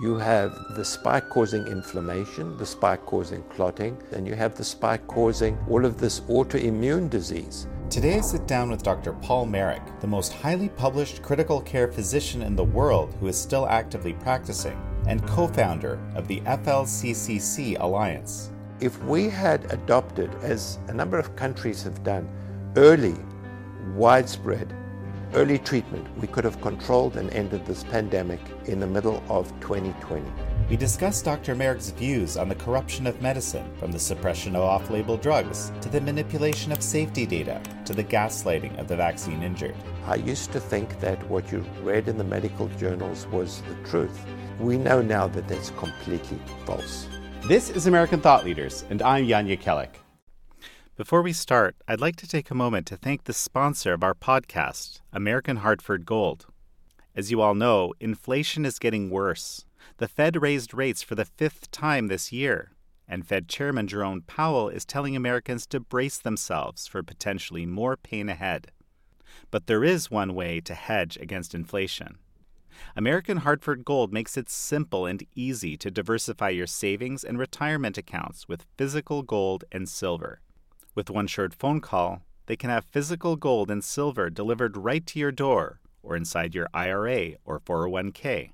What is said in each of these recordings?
You have the spike causing inflammation, the spike causing clotting, and you have the spike causing all of this autoimmune disease. Today I sit down with Dr. Paul Marik, the most highly published critical care physician in the world who is still actively practicing, and co founder of the FLCCC Alliance. If we had adopted, as a number of countries have done, early, widespread, early treatment, we could have controlled and ended this pandemic in the middle of 2020. We discuss Dr. Marik's views on the corruption of medicine, from the suppression of off label drugs, to the manipulation of safety data, to the gaslighting of the vaccine injured. I used to think that what you read in the medical journals was the truth. We know now that that's completely false. This is American Thought Leaders, and I'm Jan Jekielek. Before we start, I'd like to take a moment to thank the sponsor of our podcast, American Hartford Gold. As you all know, inflation is getting worse. The Fed raised rates for the fifth time this year, and Fed Chairman Jerome Powell is telling Americans to brace themselves for potentially more pain ahead. But there is one way to hedge against inflation. American Hartford Gold makes it simple and easy to diversify your savings and retirement accounts with physical gold and silver. With one short phone call, they can have physical gold and silver delivered right to your door or inside your IRA or 401k.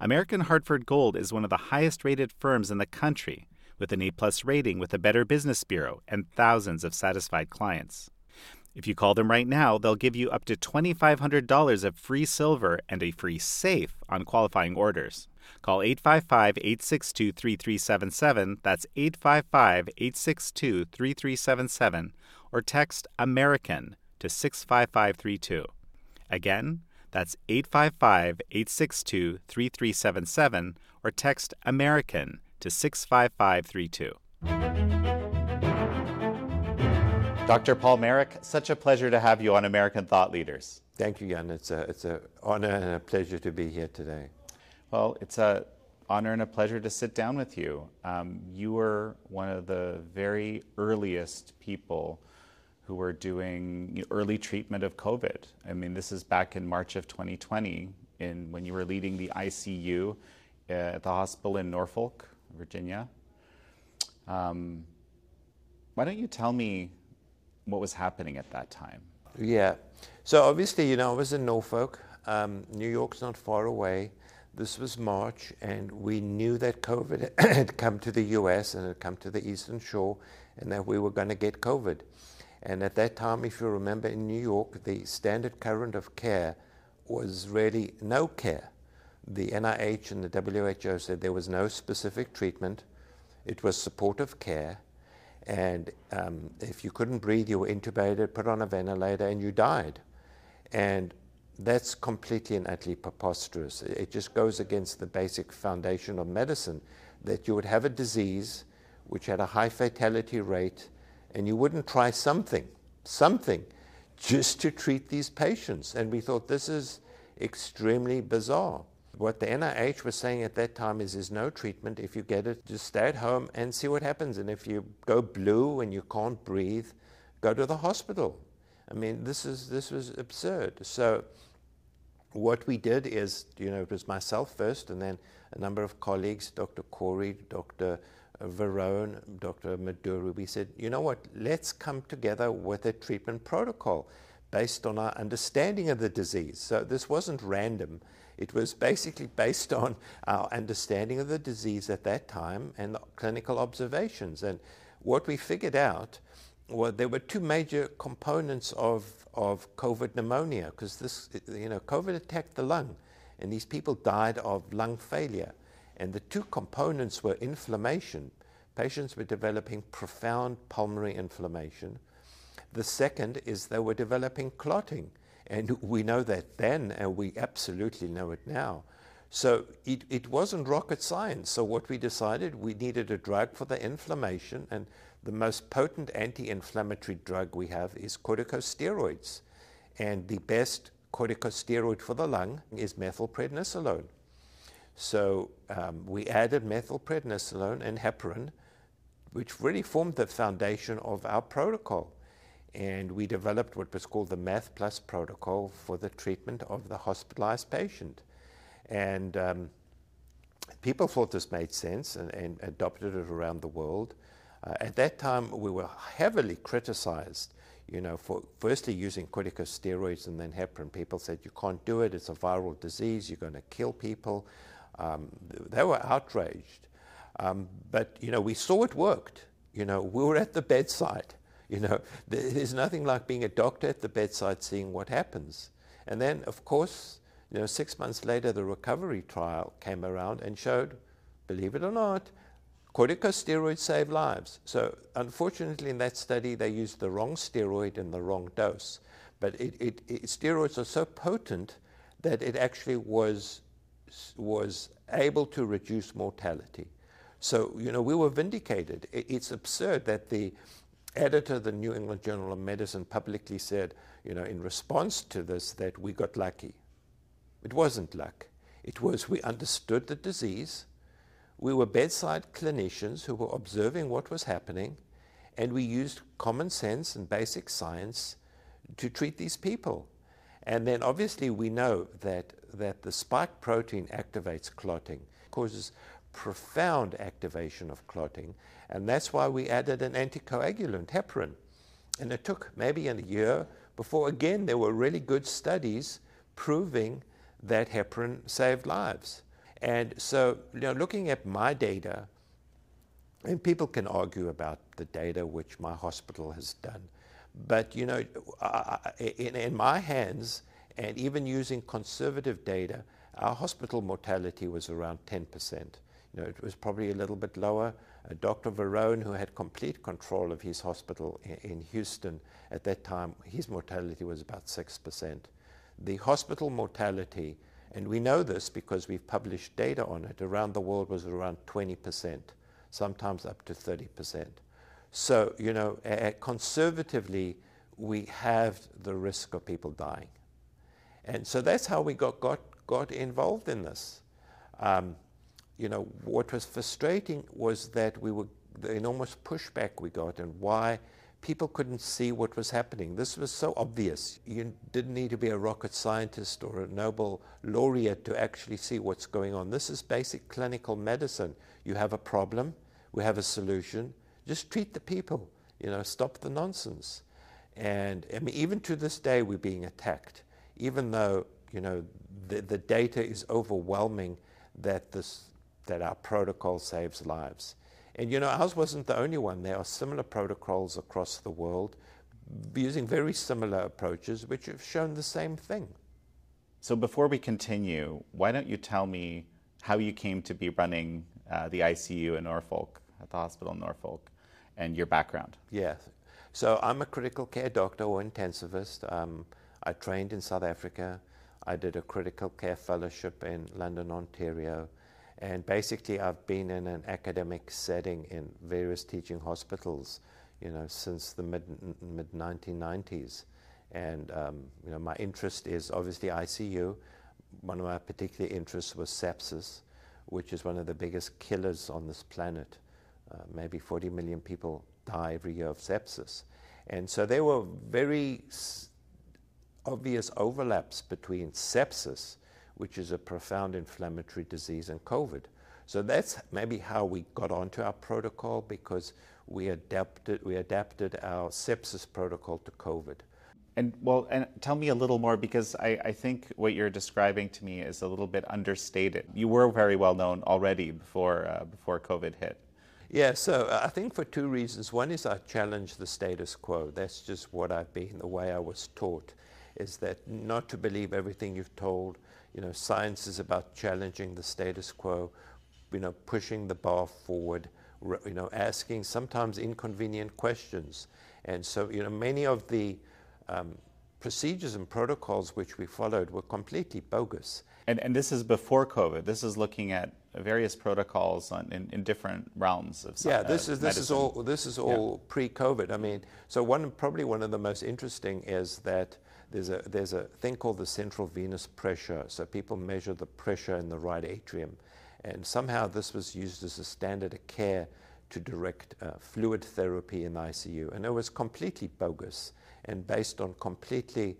American Hartford Gold is one of the highest rated firms in the country with an A-plus rating with the Better Business Bureau and thousands of satisfied clients. If you call them right now, they'll give you up to $2,500 of free silver and a free safe on qualifying orders. Call 855 862 3377. That's 855 862 3377. Or text American to 65532. Again, that's 855 862 3377. Or text American to 65532. Dr. Paul Marik, such a pleasure to have you on American Thought Leaders. Thank you, Jan. It's an it's a honor and a pleasure to be here today. Well, it's an honor and a pleasure to sit down with you. Um, you were one of the very earliest people who were doing early treatment of COVID. I mean, this is back in March of 2020, in when you were leading the ICU at the hospital in Norfolk, Virginia. Um, why don't you tell me what was happening at that time? Yeah. So obviously, you know, I was in Norfolk. Um, New York's not far away. This was March, and we knew that COVID had come to the US and had come to the Eastern Shore, and that we were going to get COVID. And at that time, if you remember in New York, the standard current of care was really no care. The NIH and the WHO said there was no specific treatment, it was supportive care. And um, if you couldn't breathe, you were intubated, put on a ventilator, and you died. And that's completely and utterly preposterous. It just goes against the basic foundation of medicine that you would have a disease which had a high fatality rate and you wouldn't try something, something, just to treat these patients. And we thought this is extremely bizarre. What the NIH was saying at that time is there's no treatment. If you get it, just stay at home and see what happens. And if you go blue and you can't breathe, go to the hospital. I mean, this is this was absurd. So what we did is, you know, it was myself first, and then a number of colleagues, Dr. Kory, Dr. Varon, Dr. Meduri. We said, you know what? Let's come together with a treatment protocol based on our understanding of the disease. So this wasn't random. It was basically based on our understanding of the disease at that time and the clinical observations. And what we figured out well, there were two major components of, of COVID pneumonia because this, you know, COVID attacked the lung and these people died of lung failure. And the two components were inflammation. Patients were developing profound pulmonary inflammation. The second is they were developing clotting. And we know that then, and we absolutely know it now. So it, it wasn't rocket science. So what we decided, we needed a drug for the inflammation, and the most potent anti-inflammatory drug we have is corticosteroids. And the best corticosteroid for the lung is methylprednisolone. So um, we added methylprednisolone and heparin, which really formed the foundation of our protocol. And we developed what was called the MATH+ protocol for the treatment of the hospitalized patient. And um, people thought this made sense and, and adopted it around the world. Uh, at that time, we were heavily criticized, you know, for firstly using corticosteroids and then heparin. People said, you can't do it, it's a viral disease, you're going to kill people. Um, they were outraged. Um, but, you know, we saw it worked. You know, we were at the bedside. You know, there's nothing like being a doctor at the bedside seeing what happens. And then, of course, you know, six months later, the recovery trial came around and showed, believe it or not, corticosteroids save lives. So unfortunately, in that study, they used the wrong steroid in the wrong dose. But it, it, it, steroids are so potent that it actually was, was able to reduce mortality. So, you know, we were vindicated. it's absurd that the editor of the New England Journal of Medicine publicly said, you know, in response to this, that we got lucky. It wasn't luck. It was we understood the disease, we were bedside clinicians who were observing what was happening, and we used common sense and basic science to treat these people. And then obviously we know that, that the spike protein activates clotting, causes profound activation of clotting, and that's why we added an anticoagulant, heparin. And it took maybe a year before, again, there were really good studies proving that heparin saved lives. And so, you know, looking at my data, and people can argue about the data which my hospital has done, but you know, in, in my hands, and even using conservative data, our hospital mortality was around 10%. You know, it was probably a little bit lower. Uh, Dr. Varon, who had complete control of his hospital in, in Houston at that time, his mortality was about 6%. The hospital mortality and we know this because we've published data on it. Around the world was around 20%, sometimes up to 30%. So, you know, uh, conservatively, we have the risk of people dying. And so that's how we got, got, got involved in this. Um, you know, what was frustrating was that we were, the enormous pushback we got and why people couldn't see what was happening. This was so obvious. You didn't need to be a rocket scientist or a Nobel laureate to actually see what's going on. This is basic clinical medicine. You have a problem, we have a solution. Just treat the people, you know, stop the nonsense. And I mean, even to this day, we're being attacked, even though, you know, the, the data is overwhelming that, this, that our protocol saves lives. And you know, ours wasn't the only one. There are similar protocols across the world using very similar approaches which have shown the same thing. So before we continue, why don't you tell me how you came to be running uh, the ICU in Norfolk, at the hospital in Norfolk, and your background? Yeah. So I'm a critical care doctor or intensivist. Um, I trained in South Africa. I did a critical care fellowship in London, Ontario. And basically, I've been in an academic setting in various teaching hospitals, you know, since the mid mid 1990s. And um, you know, my interest is obviously ICU. One of my particular interests was sepsis, which is one of the biggest killers on this planet. Uh, maybe 40 million people die every year of sepsis. And so there were very obvious overlaps between sepsis which is a profound inflammatory disease, and COVID. So that's maybe how we got onto our protocol because we adapted, we adapted our sepsis protocol to COVID. And well, and tell me a little more because I, I think what you're describing to me is a little bit understated. You were very well known already before uh, before COVID hit. Yeah, so uh, I think for two reasons. One is I challenge the status quo. That's just what I've been, the way I was taught, is that not to believe everything you've told, you know, science is about challenging the status quo, you know, pushing the bar forward, you know, asking sometimes inconvenient questions. And so, you know, many of the um, procedures and protocols which we followed were completely bogus. And, and this is before COVID. This is looking at various protocols on, in, in different realms of yeah. This uh, is this medicine. is all this is all yeah. pre-COVID. I mean, so one probably one of the most interesting is that there's a, there's a thing called the central venous pressure. So people measure the pressure in the right atrium. And somehow this was used as a standard of care to direct uh, fluid therapy in ICU. And it was completely bogus and based on completely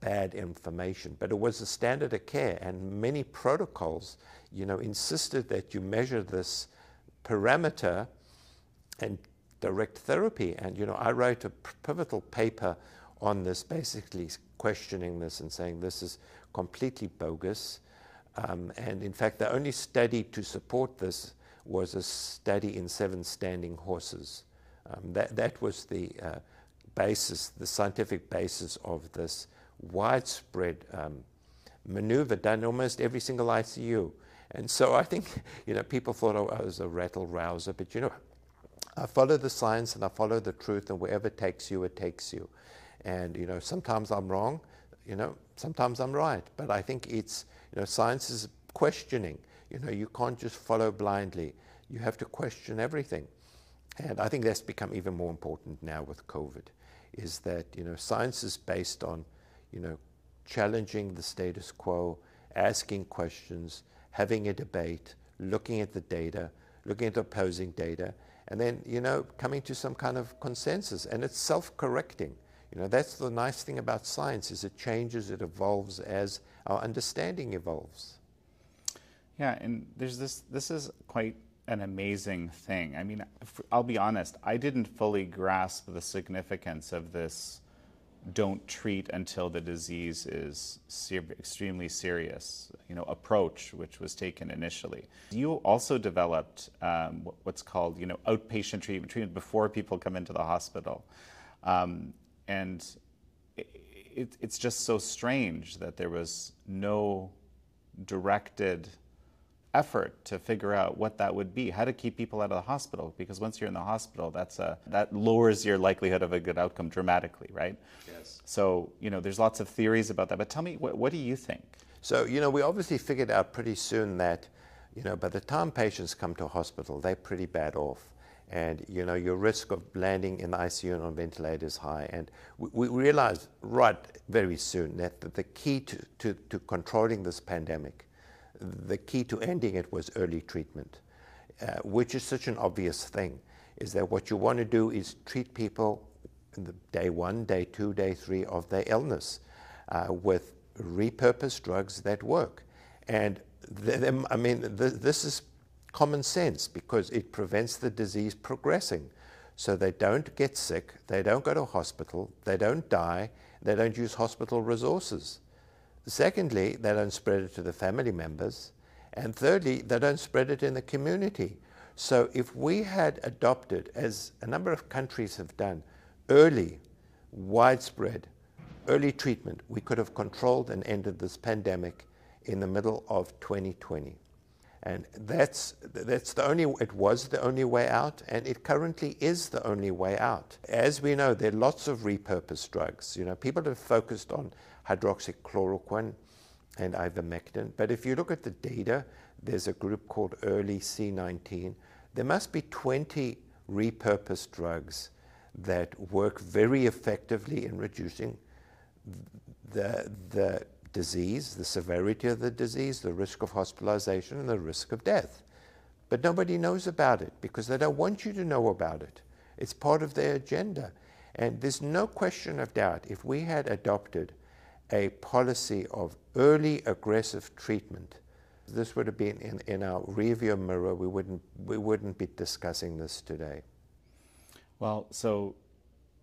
bad information. But it was a standard of care, and many protocols, you know, insisted that you measure this parameter and direct therapy. And you know, I wrote a pivotal paper on this, basically questioning this and saying this is completely bogus. Um, and in fact, the only study to support this was a study in seven standing horses. Um, that, that was the uh, basis, the scientific basis of this widespread um, maneuver done almost every single ICU. And so I think, you know, people thought oh, I was a rattle rouser, but you know, I follow the science and I follow the truth, and wherever it takes you, it takes you. And, you know, sometimes I'm wrong, you know, sometimes I'm right. But I think it's, you know, science is questioning. You know, you can't just follow blindly. You have to question everything. And I think that's become even more important now with COVID, is that, you know, science is based on, you know, challenging the status quo, asking questions, having a debate, looking at the data, looking at opposing data, and then, you know, coming to some kind of consensus. And it's self-correcting. You know, that's the nice thing about science is it changes, it evolves as our understanding evolves. Yeah, and there's this, this is quite an amazing thing. I mean, I'll be honest, I didn't fully grasp the significance of this don't treat until the disease is ser- extremely serious, you know, approach which was taken initially. You also developed um, what's called, you know, outpatient treatment, treatment before people come into the hospital, um, and it, it, it's just so strange that there was no directed effort to figure out what that would be, how to keep people out of the hospital. Because once you're in the hospital, that's a, that lowers your likelihood of a good outcome dramatically, right? Yes. So, you know, there's lots of theories about that. But tell me, what, what do you think? So, you know, we obviously figured out pretty soon that, you know, by the time patients come to hospital, they're pretty bad off. And, you know, your risk of landing in the ICU and on ventilator is high. And we, we realized right very soon that the key to, to, to controlling this pandemic the key to ending it was early treatment, uh, which is such an obvious thing, is that what you want to do is treat people the day one, day two, day three of their illness uh, with repurposed drugs that work. And I mean, this is common sense because it prevents the disease progressing. So they don't get sick, they don't go to hospital, they don't die, they don't use hospital resources. Secondly, they don't spread it to the family members. And thirdly, they don't spread it in the community. So if we had adopted, as a number of countries have done, early, widespread, early treatment, we could have controlled and ended this pandemic in the middle of 2020. And that's, that's the only, it was the only way out, and it currently is the only way out. As we know, there are lots of repurposed drugs. You know, people have focused on hydroxychloroquine and ivermectin. But if you look at the data, there's a group called early C19. There must be 20 repurposed drugs that work very effectively in reducing the, the disease, the severity of the disease, the risk of hospitalization, and the risk of death. But nobody knows about it because they don't want you to know about it. It's part of their agenda. And there's no question of doubt if we had adopted a policy of early aggressive treatment, this would have been in, in our rearview mirror. We wouldn't, we wouldn't be discussing this today. Well, so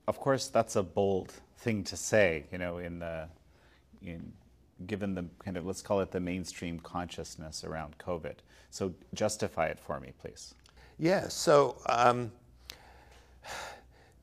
of course that's a bold thing to say, you know, in the, in, given the kind of, let's call it the mainstream consciousness around COVID. So justify it for me, please. Yeah, so, um,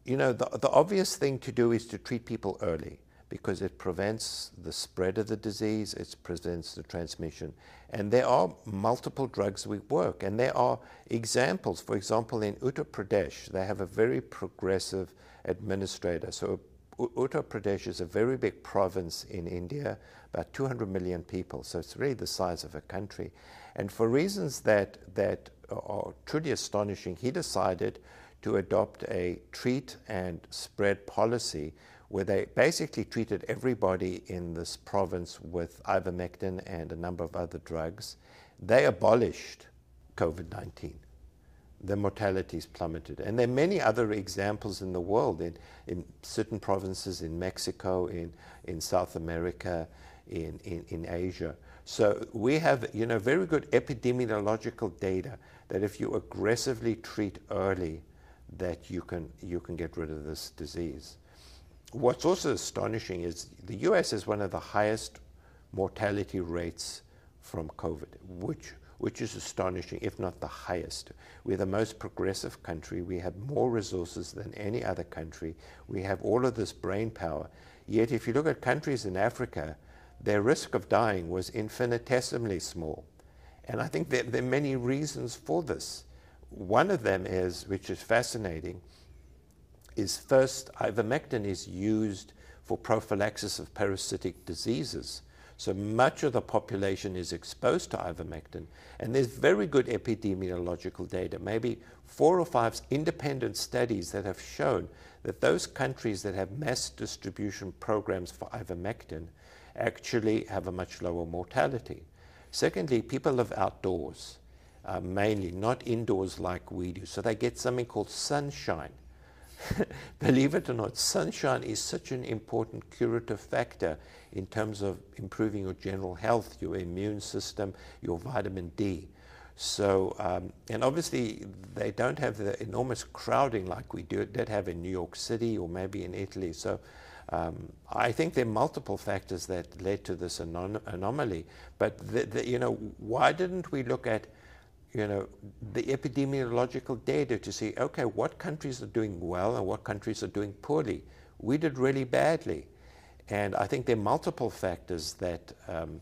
you know, the, the obvious thing to do is to treat people early because it prevents the spread of the disease, it prevents the transmission. And there are multiple drugs that work, and there are examples. For example, in Uttar Pradesh, they have a very progressive administrator. So Uttar Pradesh is a very big province in India, about 200 million people, so it's really the size of a country. And for reasons that, that are truly astonishing, he decided to adopt a treat and spread policy where they basically treated everybody in this province with ivermectin and a number of other drugs. They abolished COVID 19. The mortality's plummeted. And there are many other examples in the world, in, in certain provinces in Mexico, in, in South America, in, in, in Asia. So we have, you know, very good epidemiological data that if you aggressively treat early, that you can, you can get rid of this disease. What's also astonishing is the US has one of the highest mortality rates from COVID, which, which is astonishing, if not the highest. We're the most progressive country. We have more resources than any other country. We have all of this brain power. Yet, if you look at countries in Africa, their risk of dying was infinitesimally small. And I think there, there are many reasons for this. One of them is, which is fascinating, is first, ivermectin is used for prophylaxis of parasitic diseases. So much of the population is exposed to ivermectin, and there's very good epidemiological data, maybe four or five independent studies that have shown that those countries that have mass distribution programs for ivermectin actually have a much lower mortality. Secondly, people live outdoors, uh, mainly, not indoors like we do. So they get something called sunshine. Believe it or not, sunshine is such an important curative factor in terms of improving your general health, your immune system, your vitamin D. So, um, and obviously they don't have the enormous crowding like we do, did have in New York City or maybe in Italy. So um, I think there are multiple factors that led to this anom- anomaly. But, the, the, you know, why didn't we look at, you know, the epidemiological data to see, okay, what countries are doing well and what countries are doing poorly? We did really badly. And I think there are multiple factors that, um,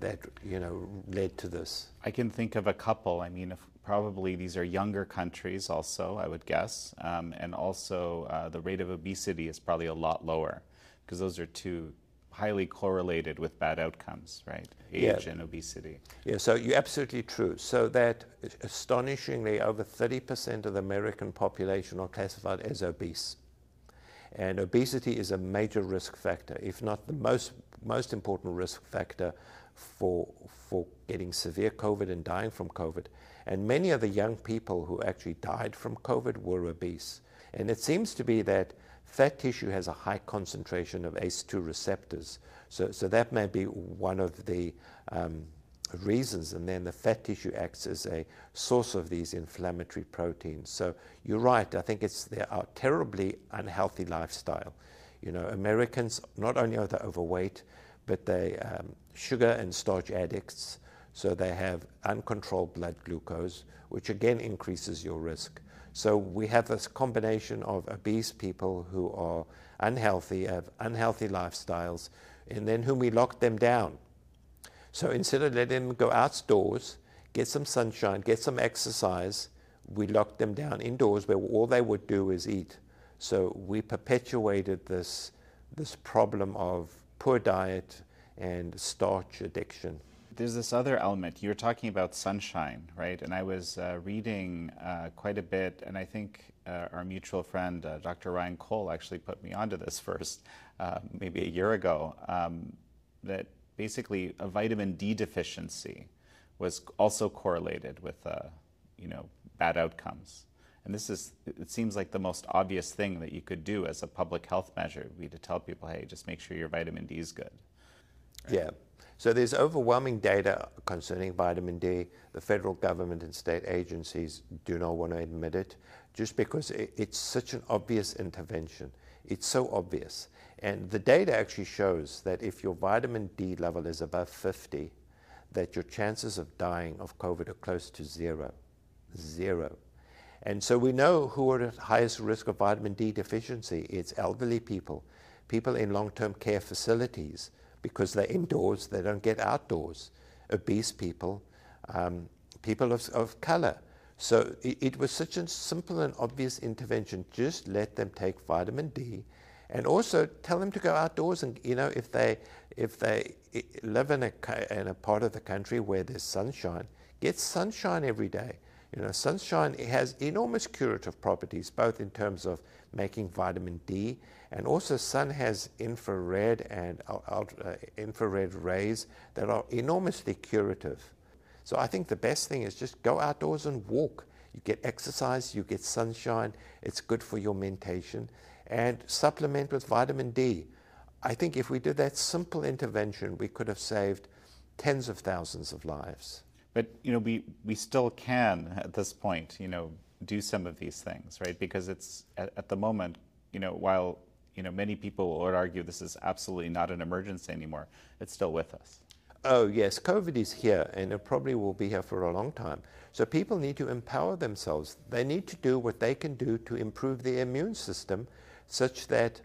that you know, led to this. I can think of a couple. I mean, probably these are younger countries also, I would guess. Um, and also uh, the rate of obesity is probably a lot lower because those are two highly correlated with bad outcomes, right? Age yeah. and obesity. Yeah, so you're absolutely true. So that astonishingly over 30% of the American population are classified as obese. And obesity is a major risk factor, if not the most, most important risk factor for, for getting severe COVID and dying from COVID. And many of the young people who actually died from COVID were obese. And it seems to be that fat tissue has a high concentration of ACE2 receptors. So, so that may be one of the um, reasons. And then the fat tissue acts as a source of these inflammatory proteins. So you're right. I think it's our terribly unhealthy lifestyle. You know, Americans, not only are they overweight, but they um, sugar and starch addicts. So they have uncontrolled blood glucose, which again increases your risk. So we have this combination of obese people who are unhealthy, have unhealthy lifestyles, and then whom we lock them down. So instead of letting them go outdoors, get some sunshine, get some exercise, we locked them down indoors where all they would do is eat. So we perpetuated this, this problem of poor diet and starch addiction there's this other element. You were talking about sunshine, right? And I was uh, reading uh, quite a bit, and I think uh, our mutual friend, uh, Dr. Ryan Cole, actually put me onto this first, uh, maybe a year ago, um, that basically a vitamin D deficiency was also correlated with, uh, you know, bad outcomes. And this is, it seems like the most obvious thing that you could do as a public health measure would be to tell people, hey, just make sure your vitamin D is good. Right? Yeah. So there's overwhelming data concerning vitamin D. The federal government and state agencies do not want to admit it just because it's such an obvious intervention. It's so obvious. And the data actually shows that if your vitamin D level is above 50, that your chances of dying of COVID are close to zero. Zero. And so we know who are at highest risk of vitamin D deficiency. It's elderly people, people in long term care facilities, because they're indoors, they don't get outdoors. Obese people, um, people of, of color. So it, it, was such a simple and obvious intervention. Just let them take vitamin D, and also tell them to go outdoors. And you know, if they if they live in a in a part of the country where there's sunshine, get sunshine every day. You know, sunshine has enormous curative properties, both in terms of making vitamin D, and also sun has infrared and ultra, uh, infrared rays that are enormously curative. So I think the best thing is just go outdoors and walk. You get exercise, you get sunshine, it's good for your mentation, and supplement with vitamin D. I think if we did that simple intervention, we could have saved tens of thousands of lives. But you know, we, we still can at this point, you know, do some of these things, right? Because it's at, at the moment, you know, while you know many people would argue this is absolutely not an emergency anymore, it's still with us. Oh yes, COVID is here, and it probably will be here for a long time. So people need to empower themselves. They need to do what they can do to improve their immune system, such that,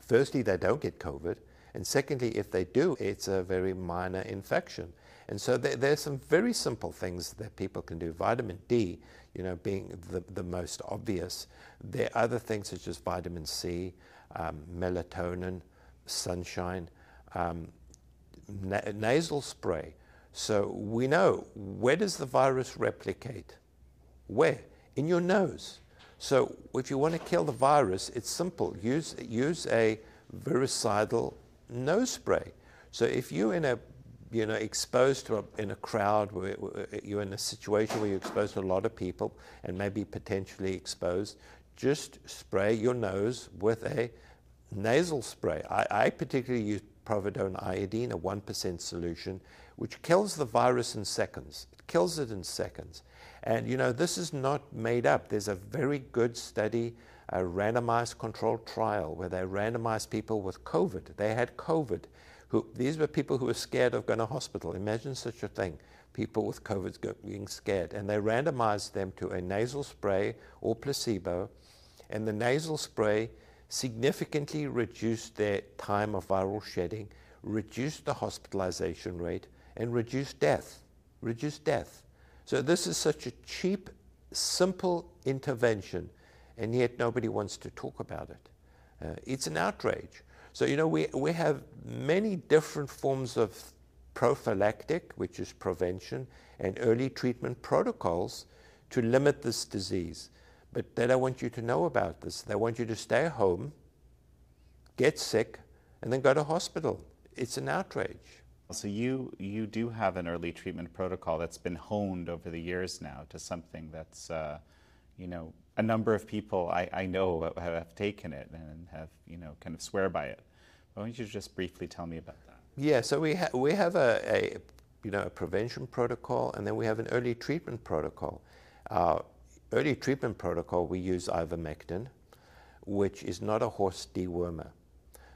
firstly, they don't get COVID, and secondly, if they do, it's a very minor infection. And so there, are some very simple things that people can do. Vitamin D, you know, being the, the most obvious. There are other things such as vitamin C, um, melatonin, sunshine, um, na- nasal spray. So we know where does the virus replicate? Where? In your nose. So if you want to kill the virus, it's simple. Use, use a virucidal nose spray. So if you're in a you know, exposed to a, in a crowd, where, you're in a situation where you're exposed to a lot of people and maybe potentially exposed, just spray your nose with a nasal spray. I, I particularly use povidone iodine, a 1% solution, which kills the virus in seconds. It kills it in seconds. And you know, this is not made up. There's a very good study, a randomized controlled trial, where they randomized people with COVID. They had COVID who, these were people who were scared of going to hospital. Imagine such a thing. People with COVID being scared. And they randomized them to a nasal spray or placebo. And the nasal spray significantly reduced their time of viral shedding, reduced the hospitalization rate, and reduced death. Reduced death. So this is such a cheap, simple intervention, and yet nobody wants to talk about it. Uh, it's an outrage. So, you know, we, we have many different forms of prophylactic, which is prevention, and early treatment protocols to limit this disease. But they don't want you to know about this. They want you to stay home, get sick, and then go to hospital. It's an outrage. So you you do have an early treatment protocol that's been honed over the years now to something that's uh, you know a number of people I, I know have taken it and have you know kind of swear by it. Why don't you just briefly tell me about that? Yeah, so we ha- we have a, a you know a prevention protocol and then we have an early treatment protocol. Uh, early treatment protocol we use ivermectin, which is not a horse dewormer.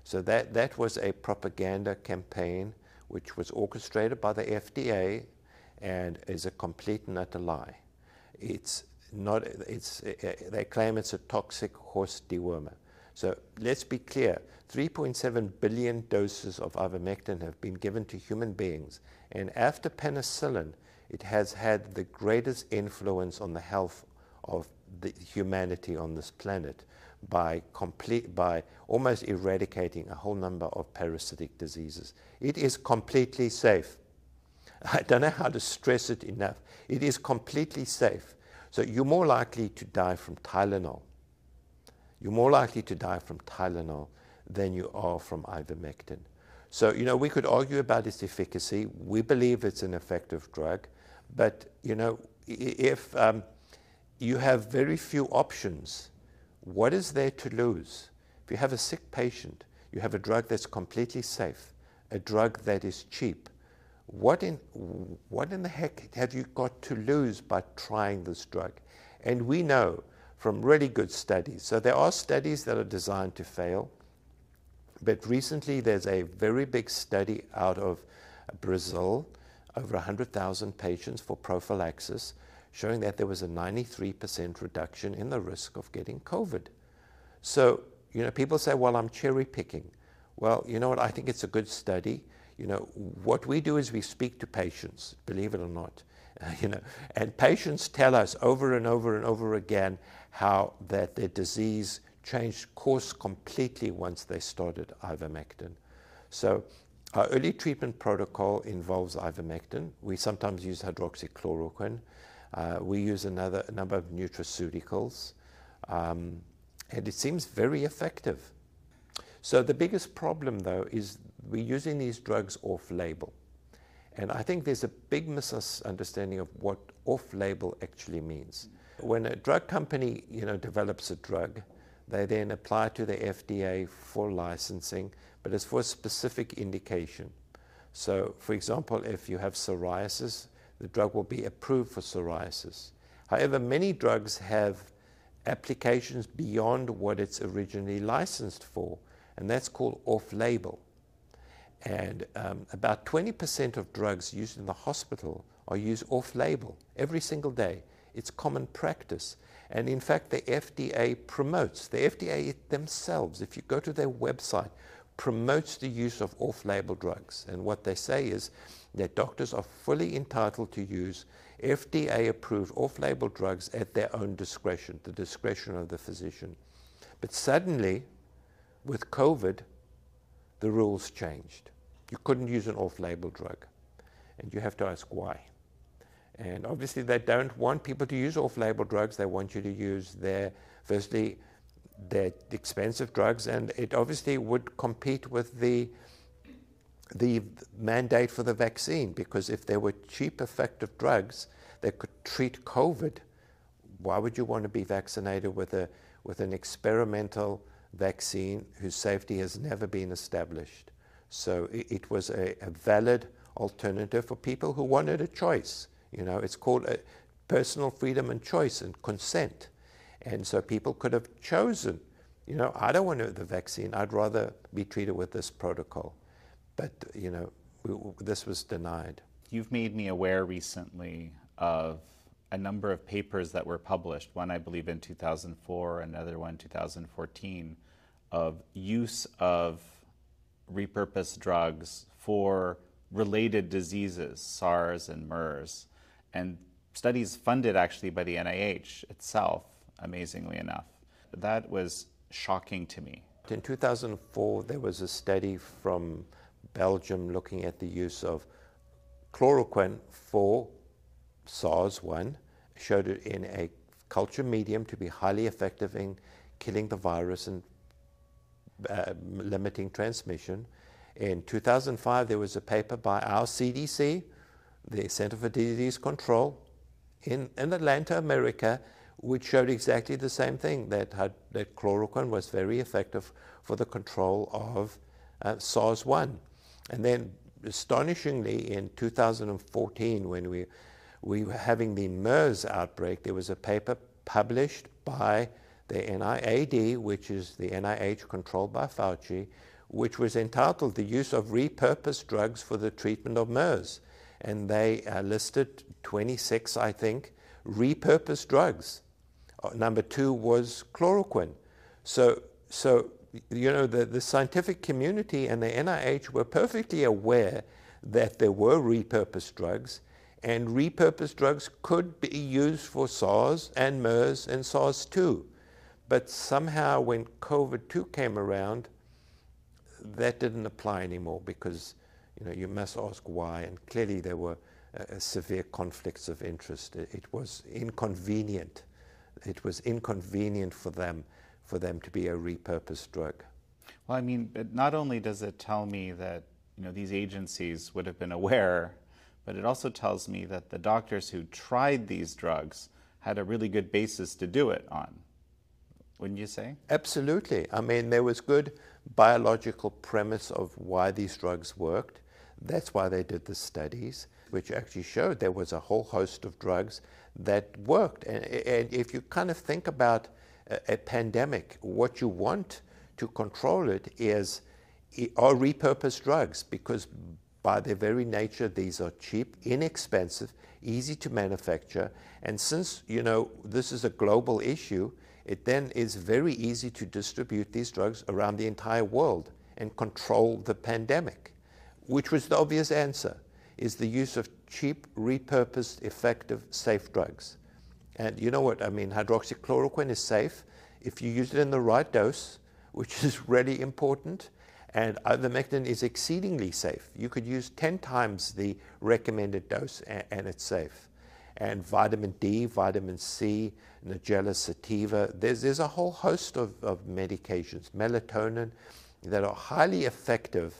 So that that was a propaganda campaign which was orchestrated by the FDA and is a complete and utter lie. It's not, it's, eh, eh, they claim it's a toxic horse dewormer. So let's be clear 3.7 billion doses of ivermectin have been given to human beings, and after penicillin, it has had the greatest influence on the health of the humanity on this planet by complete by almost eradicating a whole number of parasitic diseases. It is completely safe. I don't know how to stress it enough. It is completely safe. So you're more likely to die from Tylenol. You're more likely to die from Tylenol than you are from ivermectin. So, you know, we could argue about its efficacy. We believe it's an effective drug. But, you know, if um, you have very few options, what is there to lose? If you have a sick patient, you have a drug that's completely safe, a drug that is cheap, what in, what in the heck have you got to lose by trying this drug? And we know from really good studies. So there are studies that are designed to fail. But recently there's a very big study out of Brazil, over 100,000 patients for prophylaxis, showing that there was a 93% reduction in the risk of getting COVID. So, you know, people say, well, I'm cherry picking. Well, you know what? I think it's a good study you know, what we do is we speak to patients, believe it or not, uh, you know, and patients tell us over and over and over again how that their disease changed course completely once they started ivermectin. So our early treatment protocol involves ivermectin. We sometimes use hydroxychloroquine. Uh, we use another a number of nutraceuticals, um, and it seems very effective. So the biggest problem, though, is we're using these drugs off label. And I think there's a big misunderstanding of what off-label actually means. When a drug company, you know, develops a drug, they then apply to the FDA for licensing, but it's for a specific indication. So, for example, if you have psoriasis, the drug will be approved for psoriasis. However, many drugs have applications beyond what it's originally licensed for, and that's called off-label. And um, about 20% of drugs used in the hospital are used off-label every single day. It's common practice. And in fact, the FDA promotes, the FDA themselves, if you go to their website, promotes the use of off-label drugs. And what they say is that doctors are fully entitled to use FDA-approved off-label drugs at their own discretion, the discretion of the physician. But suddenly, with COVID, the rules changed. You couldn't use an off-label drug. And you have to ask why. And obviously they don't want people to use off-label drugs. They want you to use their, firstly, their expensive drugs, and it obviously would compete with the the mandate for the vaccine because if there were cheap, effective drugs that could treat COVID, why would you want to be vaccinated with a with an experimental vaccine whose safety has never been established? So it, it was a, a, valid alternative for people who wanted a choice. You know, it's called personal freedom and choice and consent. And so people could have chosen, you know, I don't want the vaccine. I'd rather be treated with this protocol. But, you know, we, this was denied. You've made me aware recently of a number of papers that were published, one I believe in 2004, another one 2014, of use of repurposed drugs for related diseases, SARS and MERS, and studies funded actually by the NIH itself, amazingly enough. That was shocking to me. In 2004, there was a study from Belgium looking at the use of chloroquine for SARS-1, showed it in a culture medium to be highly effective in killing the virus and uh, limiting transmission. In 2005, there was a paper by our CDC, the Center for Disease Control, in, in Atlanta, America, which showed exactly the same thing, that, had, that chloroquine was very effective for the control of uh, SARS-1. And then, astonishingly, in 2014, when we, we were having the MERS outbreak, there was a paper published by the NIAID, which is the NIH controlled by Fauci, which was entitled The Use of Repurposed Drugs for the Treatment of MERS. And they uh, listed 26, I think, repurposed drugs. Uh, number two was chloroquine. So, so you know, the, the scientific community and the NIH were perfectly aware that there were repurposed drugs, and repurposed drugs could be used for SARS and MERS and SARS-2. But somehow when COVID-2 came around, that didn't apply anymore because you know, you must ask why, and clearly there were uh, severe conflicts of interest. It, it, was inconvenient. It was inconvenient for them, for them to be a repurposed drug. Well, I mean, not only does it tell me that you know these agencies would have been aware, but it also tells me that the doctors who tried these drugs had a really good basis to do it on wouldn't you say? Absolutely. I mean, there was good biological premise of why these drugs worked. That's why they did the studies, which actually showed there was a whole host of drugs that worked. And, and if you kind of think about a, a pandemic, what you want to control it is are repurposed drugs because by their very nature, these are cheap, inexpensive, easy to manufacture. And since, you know, this is a global issue, it then is very easy to distribute these drugs around the entire world and control the pandemic, which was the obvious answer, is the use of cheap, repurposed, effective, safe drugs. And you know what? I mean, hydroxychloroquine is safe if you use it in the right dose, which is really important. And ivermectin is exceedingly safe. You could use 10 times the recommended dose and, and it's safe. And vitamin D, vitamin C, Nigella sativa. There's, there's a whole host of, of medications, melatonin, that are highly effective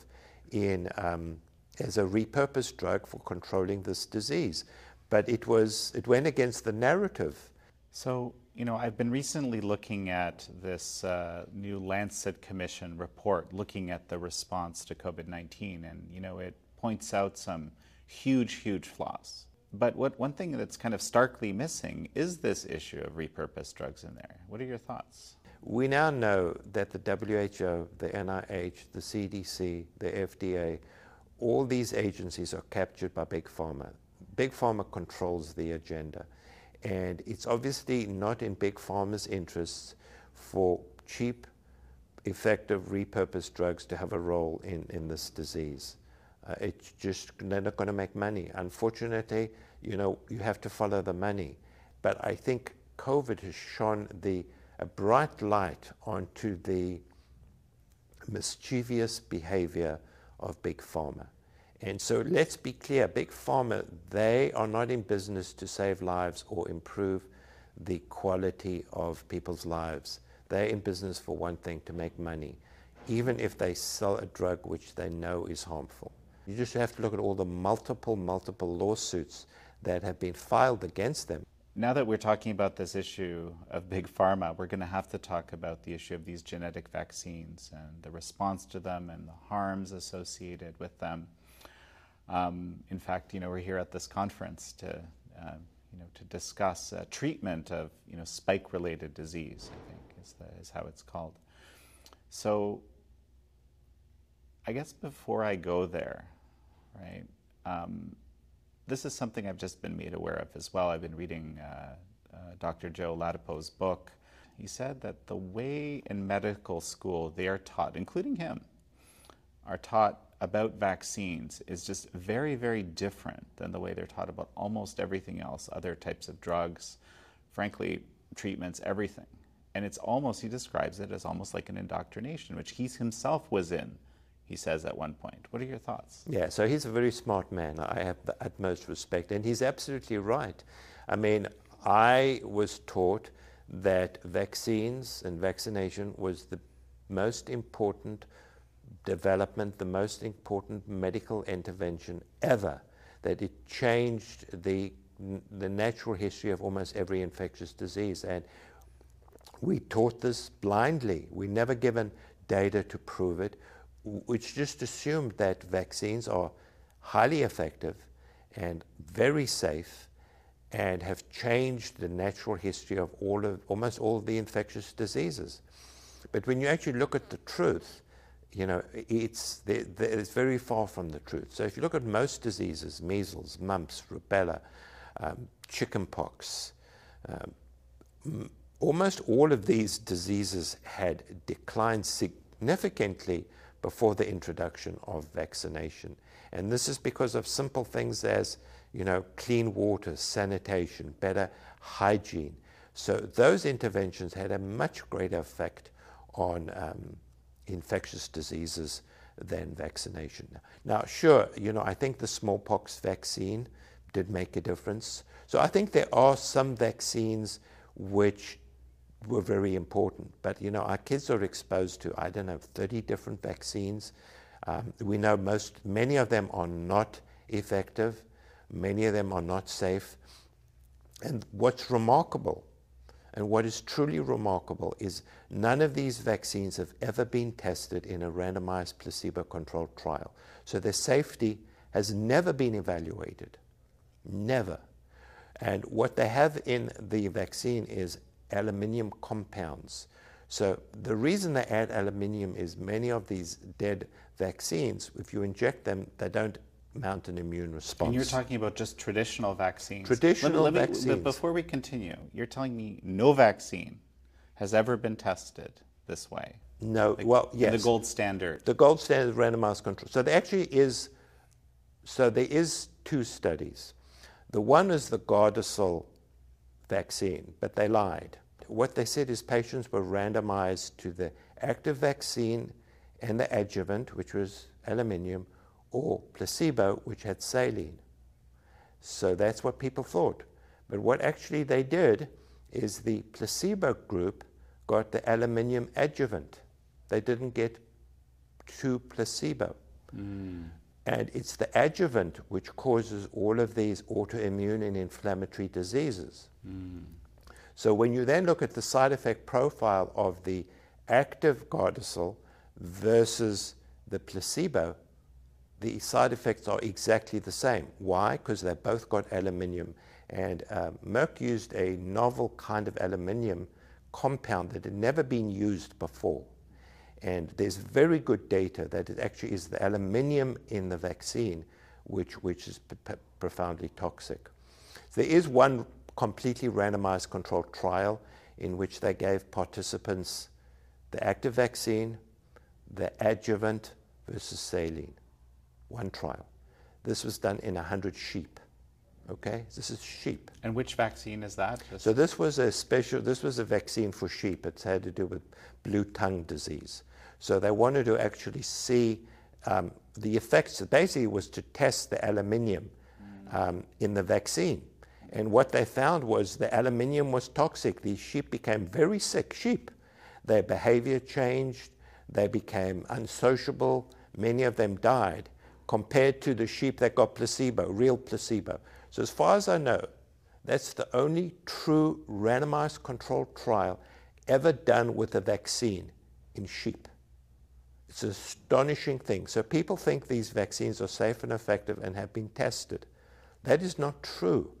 in, um, as a repurposed drug for controlling this disease. but it was it went against the narrative. So you know, I've been recently looking at this uh, new Lancet Commission report looking at the response to COVID 19, and you know, it points out some huge, huge flaws. But what one thing that's kind of starkly missing is this issue of repurposed drugs in there. What are your thoughts? We now know that the WHO, the NIH, the CDC, the FDA, all these agencies are captured by Big Pharma. Big Pharma controls the agenda. And it's obviously not in Big Pharma's interests for cheap, effective, repurposed drugs to have a role in, in this disease. Uh, it's just, they're not going to make money. Unfortunately, you know, you have to follow the money. But I think COVID has shone the, a bright light onto the mischievous behavior of Big Pharma. And so let's be clear Big Pharma, they are not in business to save lives or improve the quality of people's lives. They're in business for one thing to make money, even if they sell a drug which they know is harmful. You just have to look at all the multiple, multiple lawsuits that have been filed against them. Now that we're talking about this issue of big pharma, we're going to have to talk about the issue of these genetic vaccines and the response to them and the harms associated with them. Um, in fact, you know, we're here at this conference to, uh, you know, to discuss uh, treatment of, you know, spike-related disease. I think is, the, is how it's called. So, I guess before I go there, right? Um, this is something I've just been made aware of as well. I've been reading uh, uh Dr. Joe Ladapo's book. He said that the way in medical school they are taught, including him, are taught about vaccines is just very, very different than the way they're taught about almost everything else, other types of drugs, frankly, treatments, everything. And it's almost, he describes it as almost like an indoctrination, which he himself was in, he says at one point. What are your thoughts? Yeah, so he's a very smart man. I have the utmost respect. And he's absolutely right. I mean, I was taught that vaccines and vaccination was the most important development, the most important medical intervention ever, that it changed the, the natural history of almost every infectious disease. And we taught this blindly. We never given data to prove it, which just assumed that vaccines are highly effective and very safe and have changed the natural history of all of, almost all of the infectious diseases. But when you actually look at the truth, you know, it's, it's very far from the truth. So if you look at most diseases, measles, mumps, rubella, um, chickenpox, um, almost all of these diseases had declined significantly before the introduction of vaccination. And this is because of simple things as, you know, clean water, sanitation, better hygiene. So those interventions had a much greater effect on um, infectious diseases than vaccination. Now, sure, you know, I think the smallpox vaccine did make a difference. So I think there are some vaccines which were very important. But, you know, our kids are exposed to, I don't know, 30 different vaccines. Um, we know most, many of them are not effective. Many of them are not safe. And what's remarkable and what is truly remarkable is none of these vaccines have ever been tested in a randomized placebo controlled trial. So their safety has never been evaluated. Never. And what they have in the vaccine is aluminium compounds. So the reason they add aluminium is many of these dead vaccines, if you inject them, they don't mount an immune response. And you're talking about just traditional vaccines. Traditional let me, let me, vaccines. before we continue, you're telling me no vaccine has ever been tested this way. No, like well, yes. The gold standard. The gold standard randomized control. So there actually is, so there is two studies. The one is the Gardasil vaccine, but they lied. What they said is patients were randomized to the active vaccine and the adjuvant, which was aluminium, or placebo, which had saline. So that's what people thought. But what actually they did is the placebo group got the aluminium adjuvant. They didn't get true placebo. Mm. And it's the adjuvant which causes all of these autoimmune and inflammatory diseases. Mm. So when you then look at the side effect profile of the active Gardasil versus the placebo, the side effects are exactly the same. Why? Because they both got aluminium. And uh, Merck used a novel kind of aluminium compound that had never been used before. And there's very good data that it actually is the aluminium in the vaccine which, which is profoundly toxic. There is one completely randomized controlled trial in which they gave participants the active vaccine, the adjuvant versus saline. One trial. This was done in 100 sheep. Okay, this is sheep. And which vaccine is that? Just so this was a special. This was a vaccine for sheep. It had to do with blue tongue disease. So they wanted to actually see um, the effects. Basically, was to test the aluminium um, in the vaccine. And what they found was the aluminium was toxic. These sheep became very sick sheep. Their behavior changed. They became unsociable. Many of them died compared to the sheep that got placebo, real placebo. So, as far as I know, that's the only true randomized controlled trial ever done with a vaccine in sheep. It's an astonishing thing. So people think these vaccines are safe and effective and have been tested. That is not true.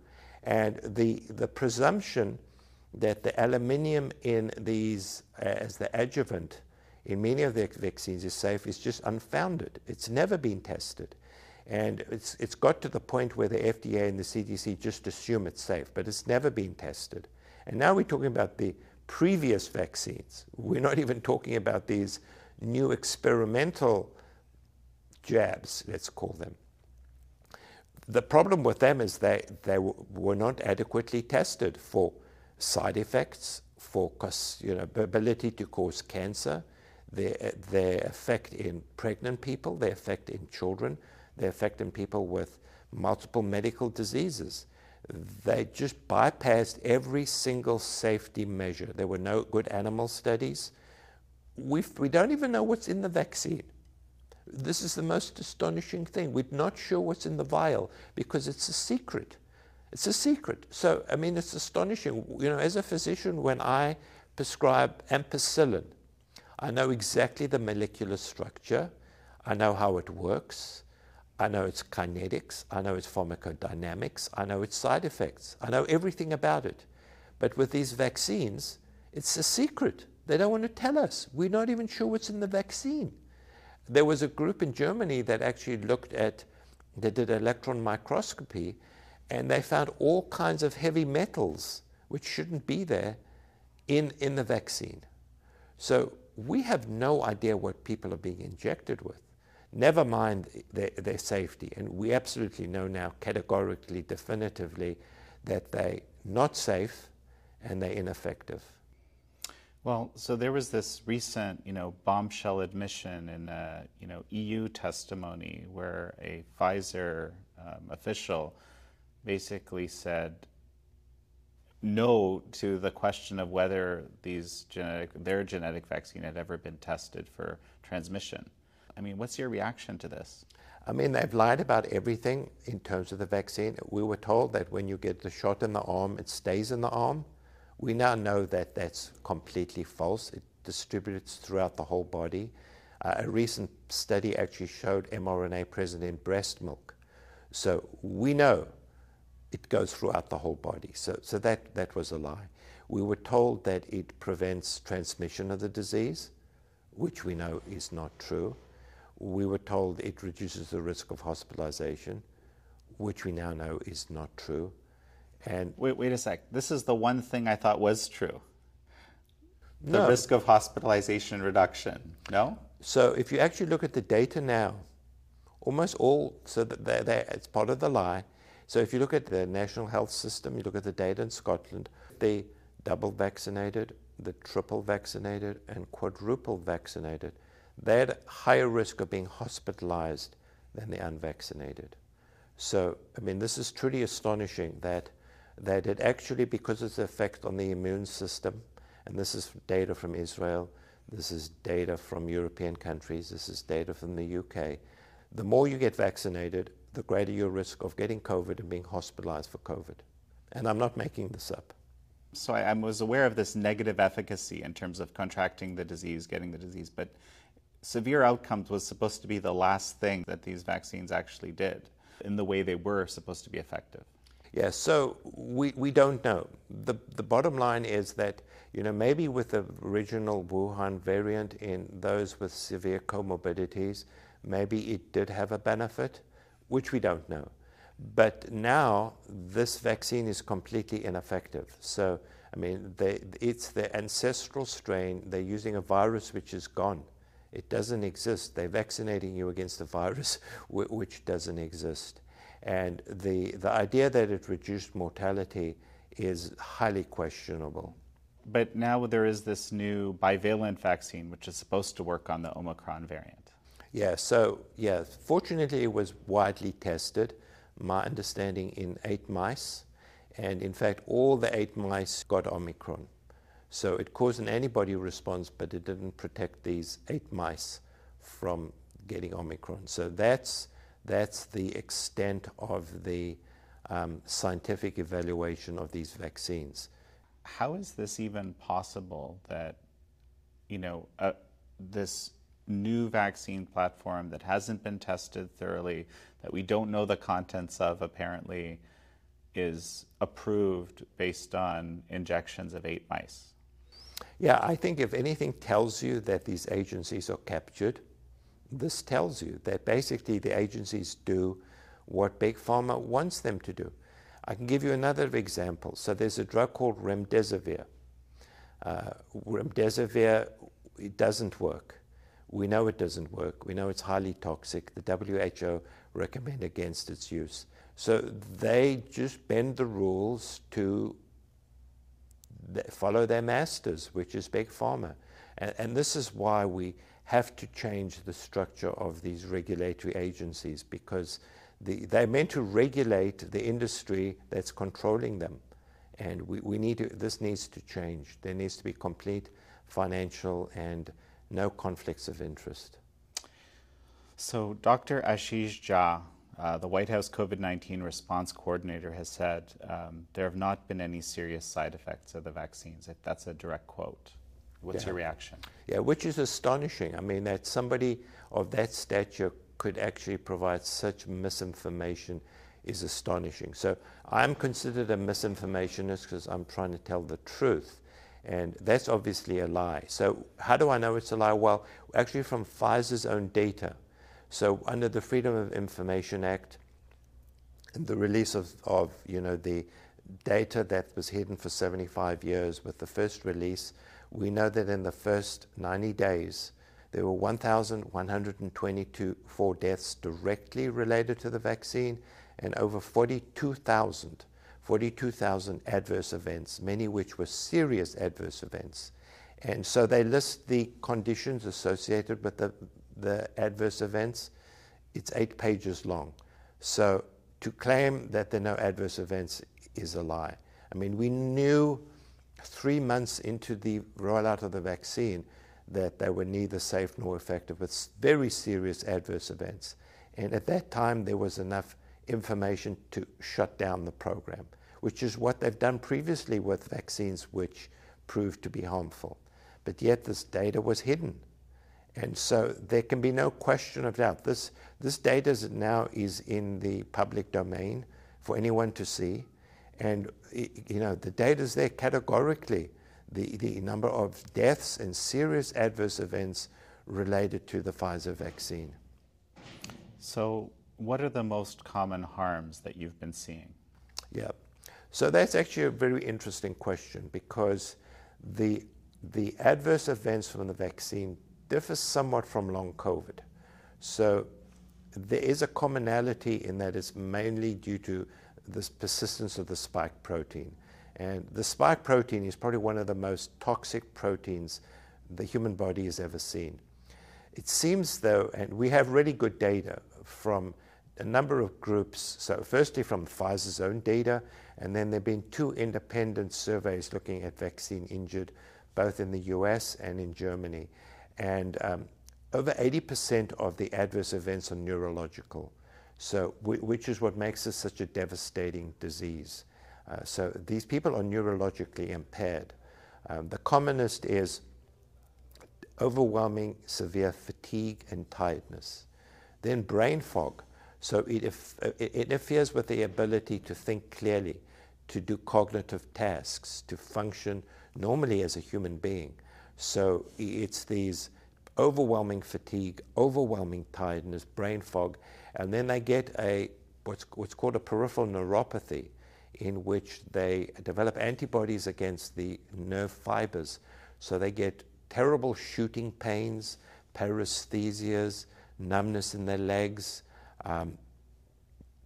And the, the presumption that the aluminium in these uh, as the adjuvant in many of the vaccines is safe is just unfounded. It's never been tested. And it's, it's got to the point where the FDA and the CDC just assume it's safe, but it's never been tested. And now we're talking about the previous vaccines. We're not even talking about these new experimental jabs, let's call them. The problem with them is they, they were not adequately tested for side effects, for you know, ability to cause cancer, their effect in pregnant people, their effect in children, their effect in people with multiple medical diseases. They just bypassed every single safety measure. There were no good animal studies we we don't even know what's in the vaccine. This is the most astonishing thing. We're not sure what's in the vial because it's a secret. It's a secret. So, I mean, it's astonishing. You know, as a physician, when I prescribe ampicillin, I know exactly the molecular structure. I know how it works. I know its kinetics. I know its pharmacodynamics. I know its side effects. I know everything about it. But with these vaccines, it's a secret. They don't want to tell us. We're not even sure what's in the vaccine. There was a group in Germany that actually looked at, they did electron microscopy, and they found all kinds of heavy metals which shouldn't be there in, in the vaccine. So we have no idea what people are being injected with. Never mind their, their safety. And we absolutely know now, categorically, definitively, that they're not safe and they're ineffective. Well, so there was this recent, you know, bombshell admission in a, you know, EU testimony where a Pfizer um, official basically said no to the question of whether these genetic, their genetic vaccine had ever been tested for transmission. I mean, what's your reaction to this? I mean, they've lied about everything in terms of the vaccine. We were told that when you get the shot in the arm, it stays in the arm. We now know that that's completely false. It distributes throughout the whole body. Uh, a recent study actually showed mRNA present in breast milk. So we know it goes throughout the whole body. So, so that, that was a lie. We were told that it prevents transmission of the disease, which we know is not true. We were told it reduces the risk of hospitalization, which we now know is not true. And wait, wait a sec. This is the one thing I thought was true. The no. risk of hospitalization reduction. No. So if you actually look at the data now, almost all so that they, they, it's part of the lie. So if you look at the national health system, you look at the data in Scotland, the double vaccinated, the triple vaccinated, and quadruple vaccinated, they had higher risk of being hospitalized than the unvaccinated. So, I mean, this is truly astonishing that that it actually, because of the effect on the immune system, and this is data from Israel, this is data from European countries, this is data from the UK, the more you get vaccinated, the greater your risk of getting COVID and being hospitalized for COVID. And I'm not making this up. So I, I, was aware of this negative efficacy in terms of contracting the disease, getting the disease, but severe outcomes was supposed to be the last thing that these vaccines actually did in the way they were supposed to be effective. Yeah, so we, we don't know. The, the bottom line is that, you know, maybe with the original Wuhan variant in those with severe comorbidities, maybe it did have a benefit, which we don't know. But now this vaccine is completely ineffective. So, I mean, they, it's the ancestral strain. They're using a virus which is gone. It doesn't exist. They're vaccinating you against a virus which doesn't exist. And the, the idea that it reduced mortality is highly questionable. But now there is this new bivalent vaccine which is supposed to work on the Omicron variant. Yeah, so yeah, fortunately it was widely tested, my understanding in eight mice. And in fact, all the eight mice got Omicron. So it caused an antibody response, but it didn't protect these eight mice from getting Omicron. So that's, that's the extent of the um, scientific evaluation of these vaccines. How is this even possible that, you know, uh, this new vaccine platform that hasn't been tested thoroughly, that we don't know the contents of apparently, is approved based on injections of eight mice? Yeah, I think if anything tells you that these agencies are captured, this tells you that basically the agencies do what Big Pharma wants them to do. I can give you another example. So there's a drug called remdesivir. Uh, remdesivir it doesn't work. We know it doesn't work. We know it's highly toxic. The WHO recommend against its use. So they just bend the rules to follow their masters, which is big pharma. And, and this is why we have to change the structure of these regulatory agencies because the, they're meant to regulate the industry that's controlling them. And we, we need to, this needs to change. There needs to be complete financial and no conflicts of interest. So, Dr. Ashish Jha, uh, the White House COVID 19 response coordinator, has said um, there have not been any serious side effects of the vaccines. That's a direct quote. What's yeah. your reaction? Yeah, which is astonishing. I mean, that somebody of that stature could actually provide such misinformation is astonishing. So I'm considered a misinformationist because I'm trying to tell the truth. And that's obviously a lie. So how do I know it's a lie? Well, actually from Pfizer's own data. So under the Freedom of Information Act, the release of, of you know the data that was hidden for 75 years with the first release, we know that in the first 90 days, there were 1,124 deaths directly related to the vaccine and over 42,000 42,000 adverse events, many which were serious adverse events. And so they list the conditions associated with the, the adverse events. It's eight pages long. So to claim that there are no adverse events is a lie. I mean, we knew three months into the rollout of the vaccine that they were neither safe nor effective with very serious adverse events. And at that time, there was enough information to shut down the program, which is what they've done previously with vaccines which proved to be harmful. But yet, this data was hidden. And so there can be no question of doubt. This, this data now is in the public domain for anyone to see. And you know, the data is there categorically. The, the number of deaths and serious adverse events related to the Pfizer vaccine. So, what are the most common harms that you've been seeing? Yeah. So, that's actually a very interesting question because the, the adverse events from the vaccine differ somewhat from long COVID. So, there is a commonality in that it's mainly due to this persistence of the spike protein. And the spike protein is probably one of the most toxic proteins the human body has ever seen. It seems, though, and we have really good data from a number of groups. So, firstly, from Pfizer's own data, and then there have been two independent surveys looking at vaccine injured, both in the US and in Germany. And um, over 80% of the adverse events are neurological, so which is what makes this such a devastating disease. Uh, so these people are neurologically impaired. Um, the commonest is overwhelming severe fatigue and tiredness. Then brain fog. So it, it interferes with the ability to think clearly, to do cognitive tasks, to function normally as a human being. So it's these overwhelming fatigue, overwhelming tiredness, brain fog, and then they get a what's, what's called a peripheral neuropathy, in which they develop antibodies against the nerve fibers. So they get terrible shooting pains, paresthesias, numbness in their legs, um,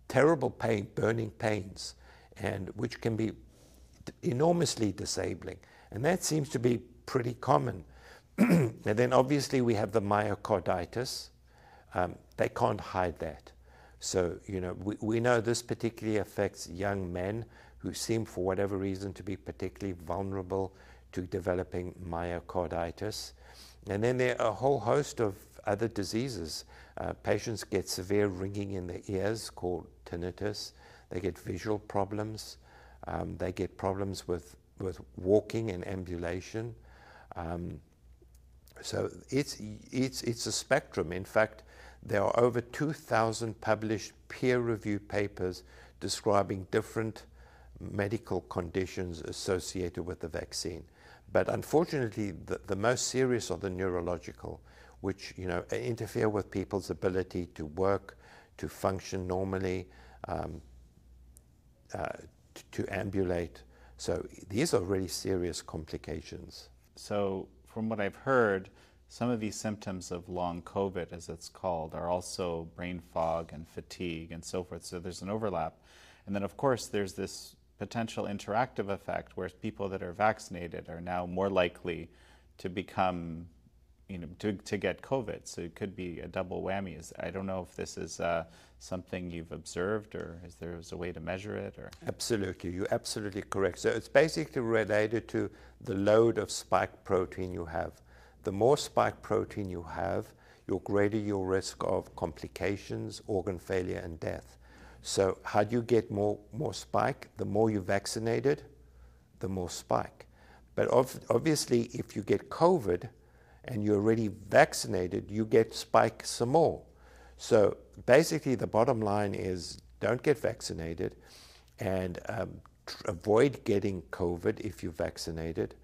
terrible pain, burning pains, and which can be enormously disabling. And that seems to be pretty common. and then obviously we have the myocarditis. Um, they can't hide that. So, you know, we, we know this particularly affects young men who seem, for whatever reason, to be particularly vulnerable to developing myocarditis. And then there are a whole host of other diseases. Uh, patients get severe ringing in the ears called tinnitus. They get visual problems. Um, they get problems with, with walking and ambulation. Um, so it's, it's, it's a spectrum. In fact, there are over 2,000 published peer reviewed papers describing different medical conditions associated with the vaccine. But unfortunately, the, the most serious are the neurological, which you know interfere with people's ability to work, to function normally, um, uh, to, to ambulate. So these are really serious complications. So, from what I've heard, some of these symptoms of long COVID, as it's called, are also brain fog and fatigue and so forth. So there's an overlap. And then, of course, there's this potential interactive effect where people that are vaccinated are now more likely to become, you know, to, to get COVID. So it could be a double whammy. Is, I don't know if this is uh, something you've observed or is there a way to measure it? Or Absolutely, you're absolutely correct. So it's basically related to the load of spike protein you have. The more spike protein you have, your greater your risk of complications, organ failure, and death. So how do you get more, more spike? The more you vaccinated, the more spike. But ov- obviously, if you get COVID and you're already vaccinated, you get spike some more. So basically, the bottom line is don't get vaccinated and um, tr- avoid getting COVID if you're vaccinated.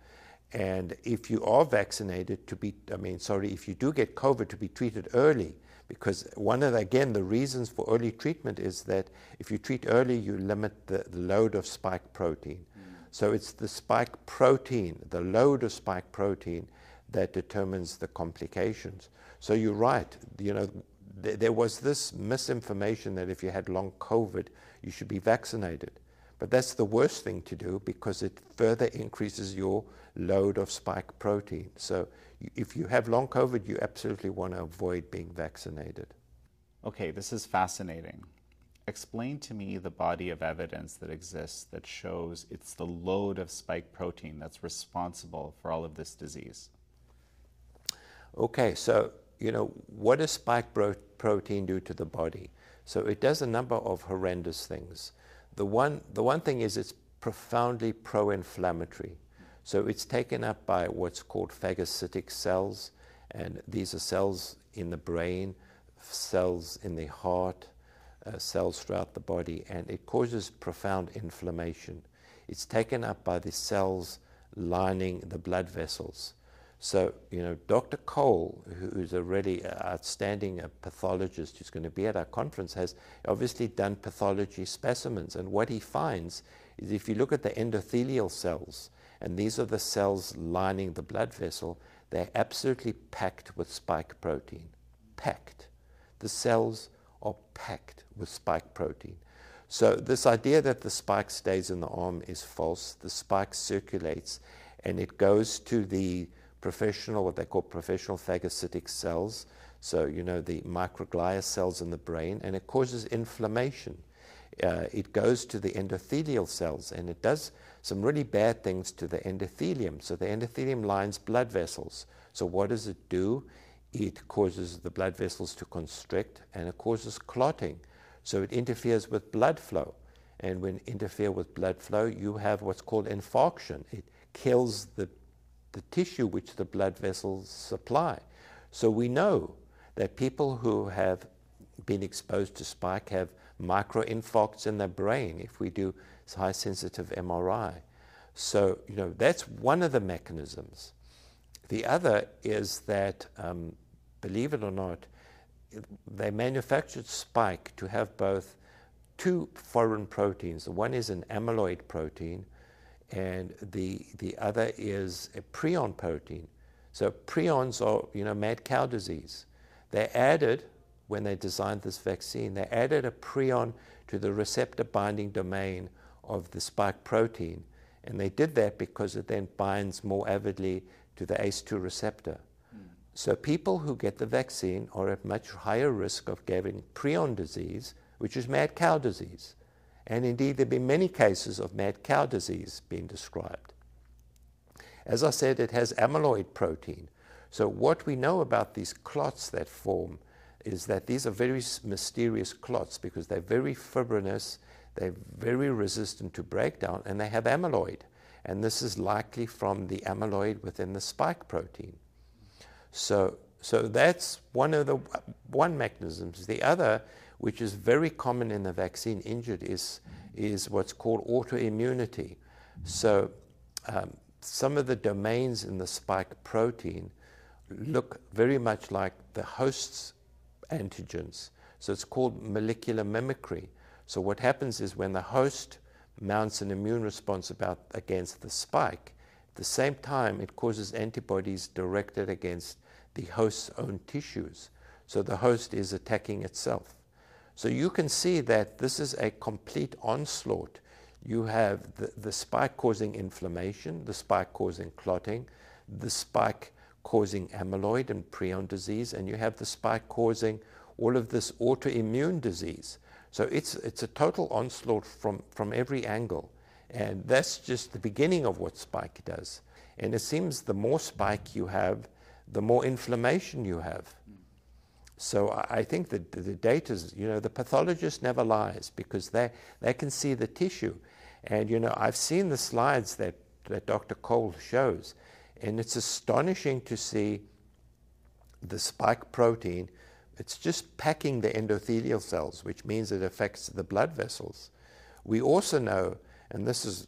And if you are vaccinated, to be, I mean, sorry, if you do get COVID, to be treated early because one of the, again the reasons for early treatment is that if you treat early you limit the, the load of spike protein mm. so it's the spike protein the load of spike protein that determines the complications so you're right you know th- there was this misinformation that if you had long covid you should be vaccinated but that's the worst thing to do because it further increases your load of spike protein so if you have long COVID, you absolutely want to avoid being vaccinated. Okay, this is fascinating. Explain to me the body of evidence that exists that shows it's the load of spike protein that's responsible for all of this disease. Okay, so, you know, what does spike bro- protein do to the body? So it does a number of horrendous things. The one, the one thing is it's profoundly pro inflammatory. So it's taken up by what's called phagocytic cells, and these are cells in the brain, cells in the heart, uh, cells throughout the body, and it causes profound inflammation. It's taken up by the cells lining the blood vessels. So, you know, Dr. Cole, who's a really outstanding uh, pathologist who's going to be at our conference, has obviously done pathology specimens. And what he finds is if you look at the endothelial cells, and these are the cells lining the blood vessel. They're absolutely packed with spike protein. Packed. The cells are packed with spike protein. So, this idea that the spike stays in the arm is false. The spike circulates and it goes to the professional, what they call professional phagocytic cells. So, you know, the microglia cells in the brain, and it causes inflammation. Uh, it goes to the endothelial cells and it does some really bad things to the endothelium. So the endothelium lines blood vessels. So what does it do? it causes the blood vessels to constrict and it causes clotting. So it interferes with blood flow. And when interfere with blood flow, you have what's called infarction. It kills the, the tissue which the blood vessels supply. So we know that people who have been exposed to spike have microinfarcts in their brain if we do high sensitive MRI. So, you know, that's one of the mechanisms. The other is that, um, believe it or not, they manufactured spike to have both two foreign proteins. One is an amyloid protein, and the, the other is a prion protein. So prions are, you know, mad cow disease. They added, when they designed this vaccine, they added a prion to the receptor binding domain of the spike protein. And they did that because it then binds more avidly to the ACE2 receptor. Mm. So people who get the vaccine are at much higher risk of getting prion disease, which is mad cow disease. And indeed, there have been many cases of mad cow disease being described. As I said, it has amyloid protein. So what we know about these clots that form is that these are very mysterious clots because they're very fibrinous, they're very resistant to breakdown, and they have amyloid and this is likely from the amyloid within the spike protein. So, so that's one of the one mechanisms. The other, which is very common in the vaccine injured, is is what's called autoimmunity. So, um, some of the domains in the spike protein look very much like the host's antigens. So it's called molecular mimicry. So what happens is when the host mounts an immune response about, against the spike. At the same time, it causes antibodies directed against the host's own tissues. So the host is attacking itself. So you can see that this is a complete onslaught. You have the, the spike causing inflammation, the spike causing clotting, the spike causing amyloid and prion disease, and you have the spike causing all of this autoimmune disease. So it's, it's a total onslaught from, from every angle. And that's just the beginning of what spike does. And it seems the more spike you have, the more inflammation you have. So I think that the data is, you know, the pathologist never lies because they, they can see the tissue. And, you know, I've seen the slides that, that Dr. Cole shows, and it's astonishing to see the spike protein it's just packing the endothelial cells, which means it affects the blood vessels. We also know, and this is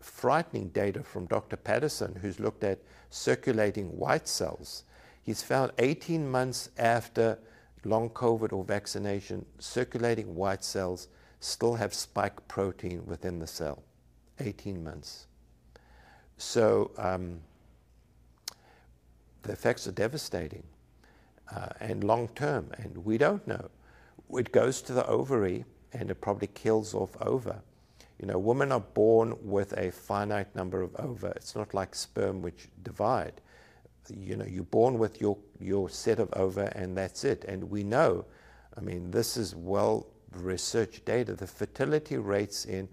frightening data from Dr. Patterson, who's looked at circulating white cells. He's found 18 months after long COVID or vaccination, circulating white cells still have spike protein within the cell. 18 months. So um, the effects are devastating uh, and long term, and we don't know. It goes to the ovary and it probably kills off ova. You know, women are born with a finite number of ova. It's not like sperm which divide. You know, you're born with your, your set of ova and that's it. And we know, I mean, this is well researched data. The fertility rates in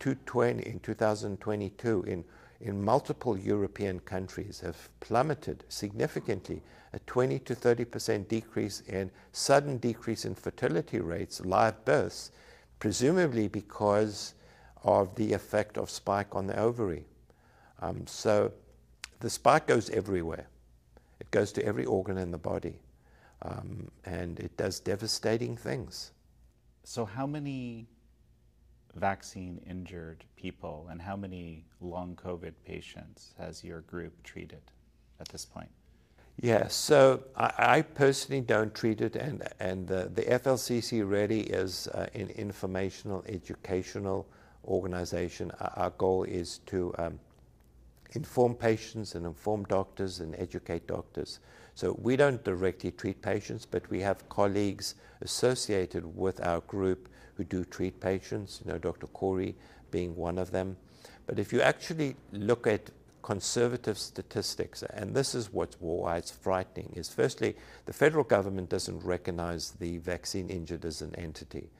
2020, in 2022 in in multiple European countries have plummeted significantly, a 20 to 30 percent decrease in sudden decrease in fertility rates, live births, presumably because of the effect of spike on the ovary. Um, so the spike goes everywhere. It goes to every organ in the body, um, and it does devastating things. So, how many vaccine injured people and how many long COVID patients has your group treated at this point? Yeah, so I, I personally don't treat it, and, and the, the FLCC really is uh, an informational, educational organization. Our, our goal is to um, inform patients and inform doctors and educate doctors. So we don't directly treat patients, but we have colleagues associated with our group who do treat patients, you know, Dr. Kory being one of them. But if you actually look at conservative statistics, and this is what's why it's frightening, is firstly, the federal government doesn't recognize the vaccine injured as an entity.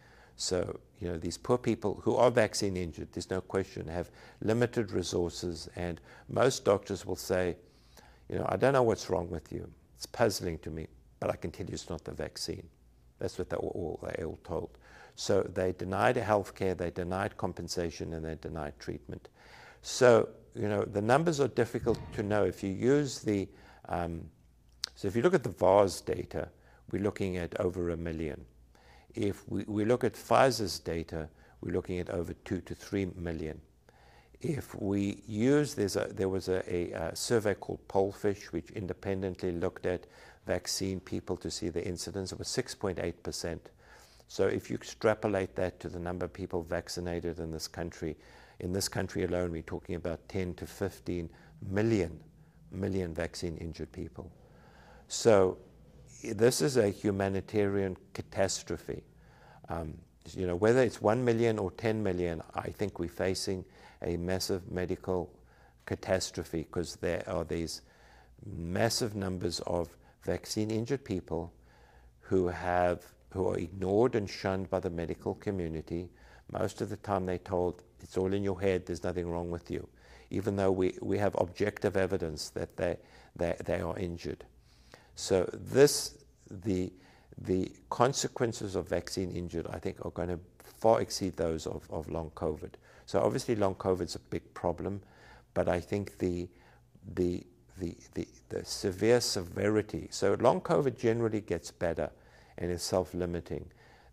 So, you know, these poor people who are vaccine injured, there's no question, have limited resources, and most doctors will say, you know, I don't know what's wrong with you. It's puzzling to me, but I can tell you it's not the vaccine. That's what they all, they all told. So they denied health care, they denied compensation, and they denied treatment. So, you know, the numbers are difficult to know. If you use the, um, so if you look at the VAERS data, we're looking at over a million. If we, we look at Pfizer's data, we're looking at over two to three million. If we use, a, there was a, a, a survey called Pollfish, which independently looked at vaccine people to see the incidence. It was 6.8%. So if you extrapolate that to the number of people vaccinated in this country, in this country alone, we're talking about 10 to 15 million, million vaccine injured people. So this is a humanitarian catastrophe. Um, you know, whether it's 1 million or 10 million, I think we're facing a massive medical catastrophe because there are these massive numbers of vaccine injured people who have who are ignored and shunned by the medical community. Most of the time they're told it's all in your head, there's nothing wrong with you, even though we, we have objective evidence that they, they, they are injured. So this the the consequences of vaccine injured, I think, are going to far exceed those of, of long COVID. So obviously, long COVID is a big problem, but I think the the the, the, the severe severity. So long COVID generally gets better and is self-limiting.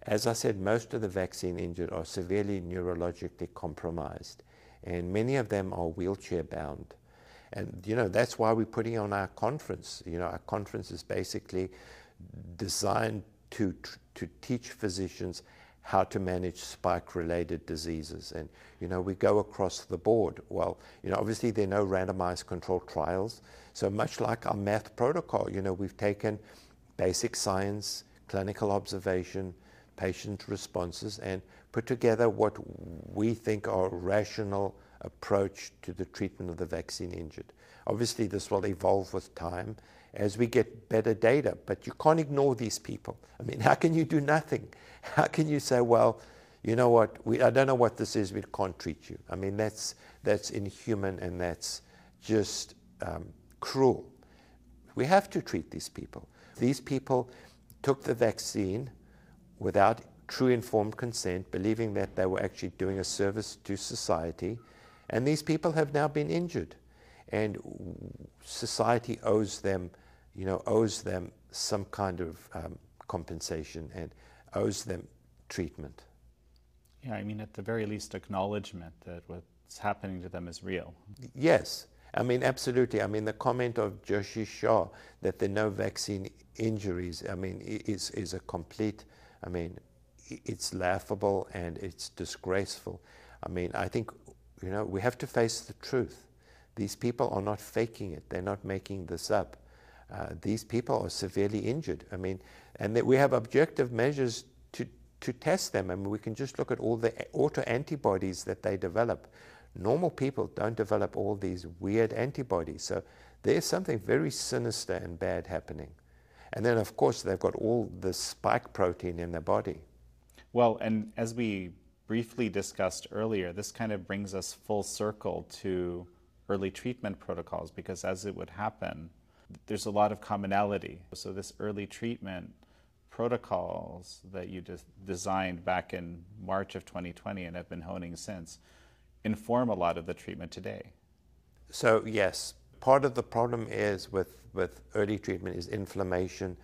As I said, most of the vaccine injured are severely neurologically compromised, and many of them are wheelchair bound. And you know that's why we're putting on our conference. You know, our conference is basically designed to, to teach physicians how to manage spike related diseases. And, you know, we go across the board. Well, you know, obviously there are no randomized controlled trials. So much like our math protocol, you know, we've taken basic science, clinical observation, patient responses, and put together what we think are rational approach to the treatment of the vaccine injured. Obviously, this will evolve with time as we get better data, but you can't ignore these people. I mean, how can you do nothing? How can you say, well, you know what, we, I don't know what this is, we can't treat you? I mean, that's, that's inhuman and that's just um, cruel. We have to treat these people. These people took the vaccine without true informed consent, believing that they were actually doing a service to society, and these people have now been injured and society owes them, you know, owes them some kind of um, compensation and owes them treatment. Yeah, I mean, at the very least, acknowledgement that what's happening to them is real. Yes, I mean, absolutely. I mean, the comment of Ashish Jha that there are no vaccine injuries, I mean, is, is a complete, I mean, it's laughable and it's disgraceful. I mean, I think, you know, we have to face the truth. These people are not faking it. They're not making this up. Uh, these people are severely injured. I mean, and that we have objective measures to, to test them. I mean, we can just look at all the auto antibodies that they develop. Normal people don't develop all these weird antibodies. So there's something very sinister and bad happening. And then, of course, they've got all the spike protein in their body. Well, and as we briefly discussed earlier, this kind of brings us full circle to early treatment protocols because as it would happen, there's a lot of commonality. So this early treatment protocols that you just designed back in March of 2020 and have been honing since inform a lot of the treatment today. So yes, part of the problem is with, with early treatment is inflammation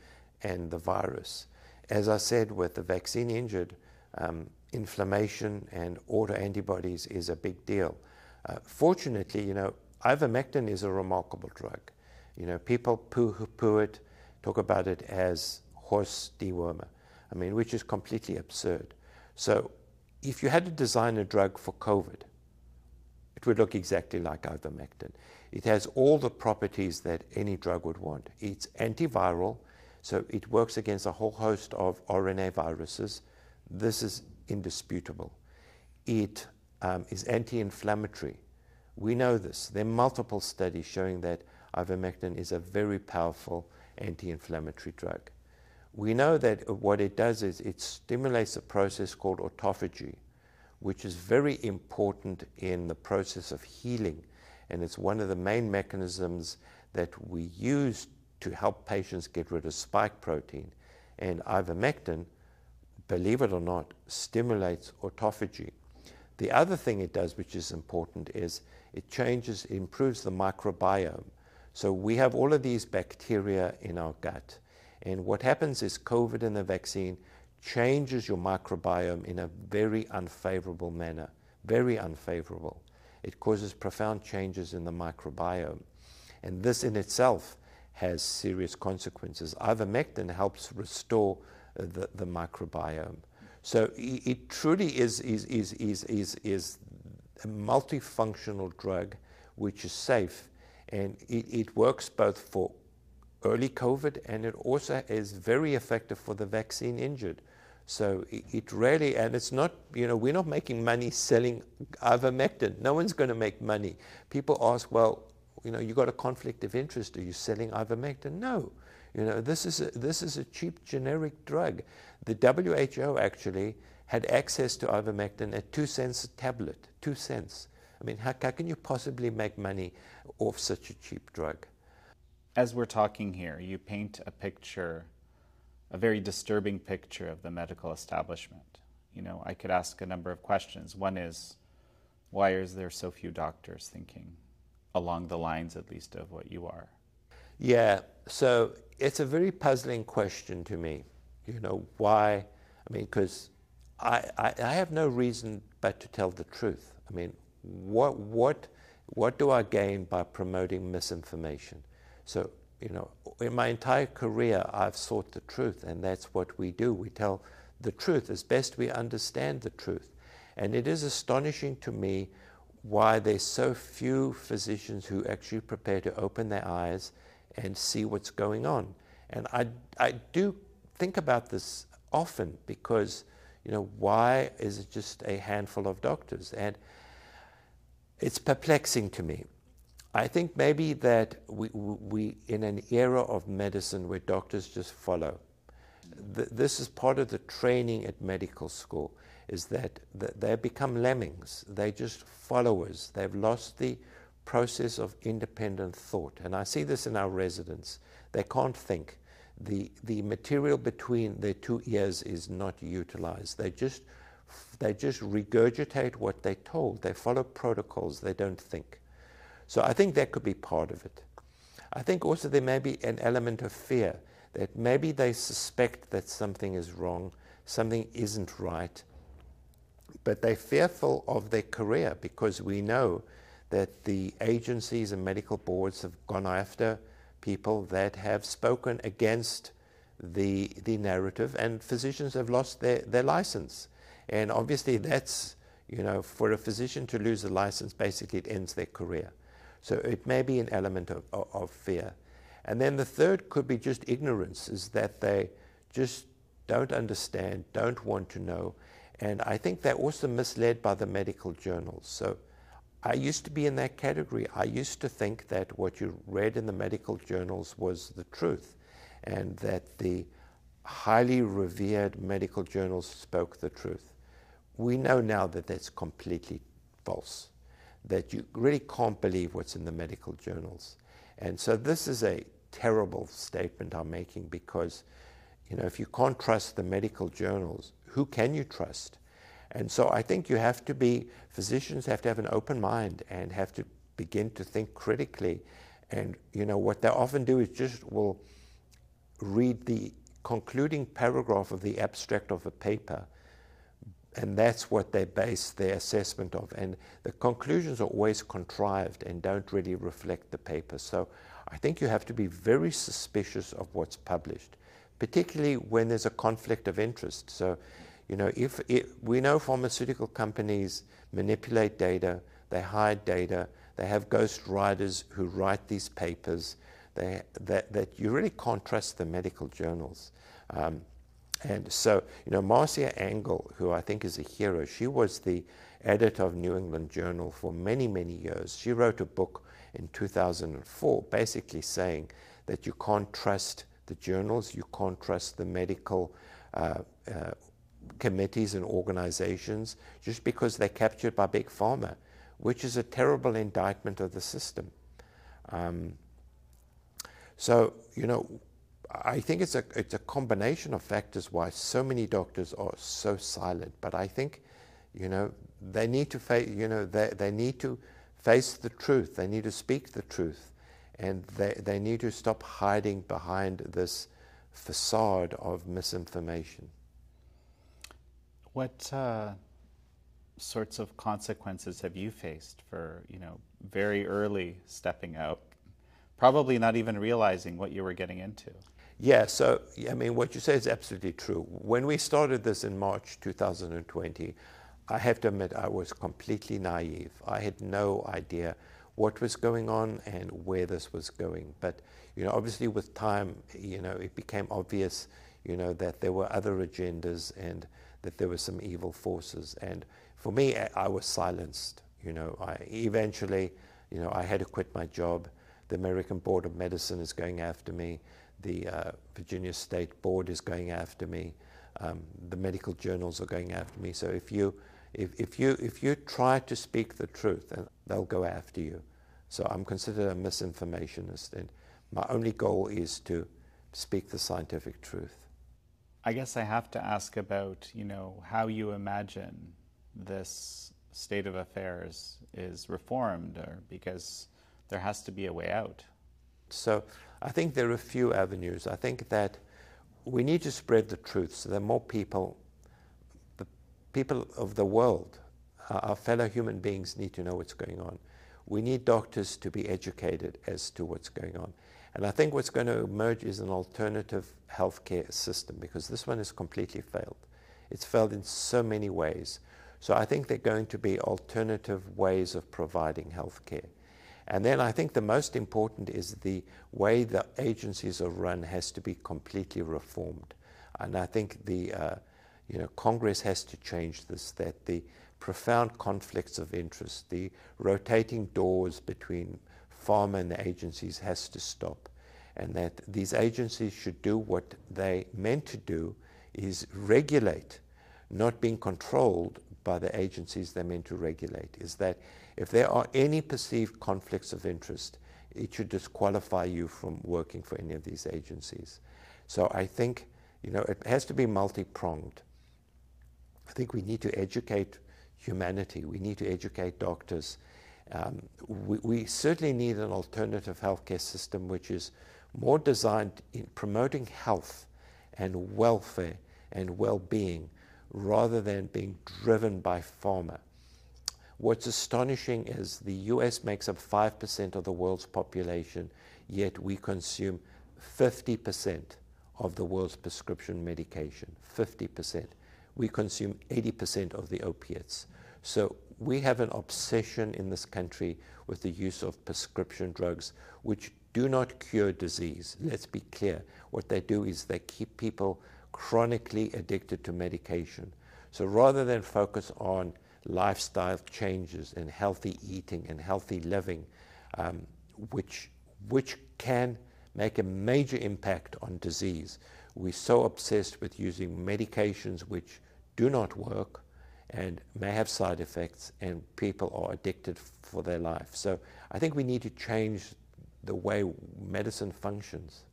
and the virus. As I said, with the vaccine injured, um, inflammation and autoantibodies is a big deal. Uh, fortunately, you know, ivermectin is a remarkable drug. You know, people poo-poo it, talk about it as horse dewormer. I mean, which is completely absurd. So, if you had to design a drug for COVID, it would look exactly like ivermectin. It has all the properties that any drug would want. It's antiviral, so it works against a whole host of RNA viruses. This is indisputable. It um, is anti inflammatory. We know this. There are multiple studies showing that ivermectin is a very powerful anti inflammatory drug. We know that what it does is it stimulates a process called autophagy, which is very important in the process of healing. And it's one of the main mechanisms that we use to help patients get rid of spike protein. And ivermectin, believe it or not, stimulates autophagy. The other thing it does, which is important, is it changes, improves the microbiome. So we have all of these bacteria in our gut. And what happens is COVID and the vaccine changes your microbiome in a very unfavorable manner, very unfavorable. It causes profound changes in the microbiome. And this in itself has serious consequences. Ivermectin helps restore the, the microbiome. So it, truly is, is, is, is, is, is a multifunctional drug which is safe and it, it works both for early COVID and it also is very effective for the vaccine injured. So it, it really, and it's not, you know, we're not making money selling ivermectin. No one's going to make money. People ask, well, you know, you got a conflict of interest. Are you selling ivermectin? No. You know, this is a, this is a cheap generic drug. The WHO actually had access to ivermectin at two cents a tablet, two cents. I mean, how, how can you possibly make money off such a cheap drug? As we're talking here, you paint a picture, a very disturbing picture of the medical establishment. You know, I could ask a number of questions. One is, why is there so few doctors thinking along the lines, at least, of what you are? Yeah, so it's a very puzzling question to me. You know, why? I mean, because I, I, I, have no reason but to tell the truth. I mean, what, what, what do I gain by promoting misinformation? So, you know, in my entire career, I've sought the truth, and that's what we do. We tell the truth as best we understand the truth. And it is astonishing to me why there's so few physicians who actually prepare to open their eyes and see what's going on. And I, I do think about this often because, you know, why is it just a handful of doctors? And it's perplexing to me. I think maybe that we, we in an era of medicine where doctors just follow. Th- this is part of the training at medical school is that they become lemmings. They're just followers. They've lost the process of independent thought. And I see this in our residents. They can't think. The, the material between their two ears is not utilized. They just, they just regurgitate what they're told. They follow protocols. They don't think. So I think that could be part of it. I think also there may be an element of fear that maybe they suspect that something is wrong, something isn't right, but they're fearful of their career because we know that the agencies and medical boards have gone after people that have spoken against the, the narrative, and physicians have lost their, their license. And obviously, that's, you know, for a physician to lose a license, basically it ends their career. So it may be an element of, of, of fear. And then the third could be just ignorance, is that they just don't understand, don't want to know, and I think they're also misled by the medical journals. So I used to be in that category. I used to think that what you read in the medical journals was the truth and that the highly revered medical journals spoke the truth. We know now that that's completely false, that you really can't believe what's in the medical journals. And so this is a terrible statement I'm making because, you know, if you can't trust the medical journals, who can you trust? And so I think you have to be, physicians have to have an open mind and have to begin to think critically. And, you know, what they often do is just will read the concluding paragraph of the abstract of a paper. And that's what they base their assessment of. And the conclusions are always contrived and don't really reflect the paper. So I think you have to be very suspicious of what's published particularly when there's a conflict of interest. So, you know, if it, we know pharmaceutical companies manipulate data, they hide data, they have ghost writers who write these papers, they, that, that you really can't trust the medical journals. Um, and so, you know, Marcia Angell, who I think is a hero, she was the editor of New England Journal for many, many years. She wrote a book in 2004 basically saying that you can't trust the journals, you can't trust the medical uh, uh, committees and organizations just because they're captured by big pharma, which is a terrible indictment of the system. Um, So, you know, I think it's a, it's a combination of factors why so many doctors are so silent. But I think, you know, they need to face, you know, they, they need to face the truth. They need to speak the truth. And they, they need to stop hiding behind this facade of misinformation. What uh, sorts of consequences have you faced for, you know, very early stepping out, probably not even realizing what you were getting into? Yeah, so I mean, what you say is absolutely true. When we started this in March 2020, I have to admit I was completely naive. I had no idea what was going on and where this was going. But you know, obviously, with time, you know, it became obvious, you know, that there were other agendas and that there were some evil forces. And for me, I was silenced. You know, I eventually, you know, I had to quit my job. The American Board of Medicine is going after me. The uh, Virginia State Board is going after me. Um, the medical journals are going after me. So if you if, if you if you try to speak the truth, they'll go after you. So I'm considered a misinformationist, and my only goal is to speak the scientific truth. I guess I have to ask about you know how you imagine this state of affairs is reformed, or because there has to be a way out. So I think there are a few avenues. I think that we need to spread the truth so that more people, the people of the world, our fellow human beings need to know what's going on. We need doctors to be educated as to what's going on. And I think what's going to emerge is an alternative healthcare system because this one has completely failed. It's failed in so many ways. So I think there are going to be alternative ways of providing healthcare. And then I think the most important is the way the agencies are run has to be completely reformed. And I think the uh, you know Congress has to change this. That the profound conflicts of interest, the rotating doors between pharma and the agencies has to stop, and that these agencies should do what they meant to do, is regulate, not being controlled by the agencies they're meant to regulate. Is that if there are any perceived conflicts of interest, it should disqualify you from working for any of these agencies. So I think, you know, it has to be multi-pronged. I think we need to educate humanity. We need to educate doctors. Um, we, we, certainly need an alternative healthcare system which is more designed in promoting health and welfare and well-being rather than being driven by pharma. What's astonishing is the US makes up 5% of the world's population, yet we consume 50% of the world's prescription medication. 50%. We consume 80% of the opiates. So we have an obsession in this country with the use of prescription drugs, which do not cure disease. Let's be clear. What they do is they keep people chronically addicted to medication. So rather than focus on lifestyle changes and healthy eating and healthy living, um, which, which can make a major impact on disease. We're so obsessed with using medications which do not work and may have side effects, and people are addicted for their life. So I think we need to change the way medicine functions.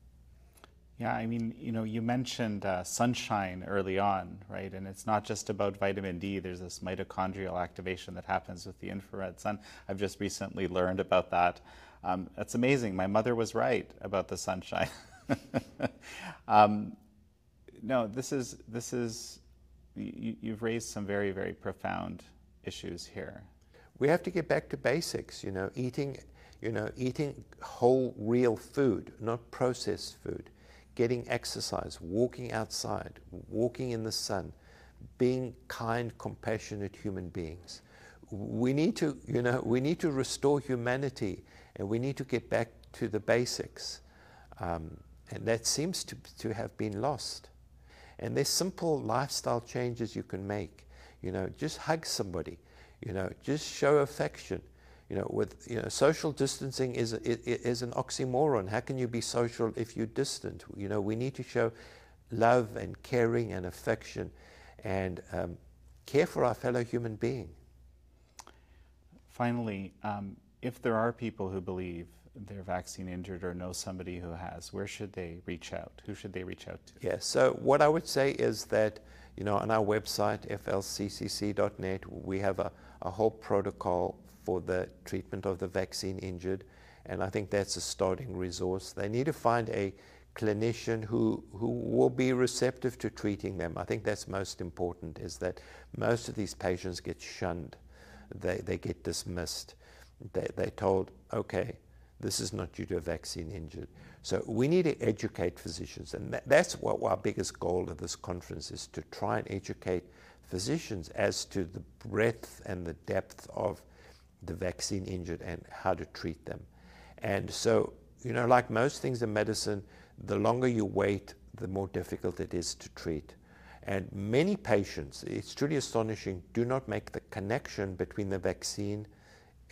Yeah, I mean, you know, you mentioned uh, sunshine early on, right? And it's not just about vitamin D. There's this mitochondrial activation that happens with the infrared sun. I've just recently learned about that. Um, that's amazing. My mother was right about the sunshine. um, no, this is this is you, you've raised some very very profound issues here. We have to get back to basics. You know, eating, you know, eating whole, real food, not processed food getting exercise, walking outside, walking in the sun, being kind, compassionate human beings. We need to, you know, we need to restore humanity and we need to get back to the basics. Um, and that seems to, to have been lost. And there's simple lifestyle changes you can make. You know, just hug somebody. You know, just show affection you know, with you know, social distancing is, is an oxymoron. How can you be social if you're distant? You know, we need to show love and caring and affection and um, care for our fellow human being. Finally, um, if there are people who believe they're vaccine injured or know somebody who has, where should they reach out? Who should they reach out to? Yeah, so what I would say is that, you know, on our website, flccc.net, we have a, a whole protocol for the treatment of the vaccine injured, and I think that's a starting resource. They need to find a clinician who, who will be receptive to treating them. I think that's most important, is that most of these patients get shunned. They, they get dismissed. They, they're told, okay, this is not due to a vaccine injury. So we need to educate physicians, and that, that's what our biggest goal of this conference is to try and educate physicians as to the breadth and the depth of the vaccine injured and how to treat them. And so, you know, like most things in medicine, the longer you wait, the more difficult it is to treat. And many patients, it's truly astonishing, do not make the connection between the vaccine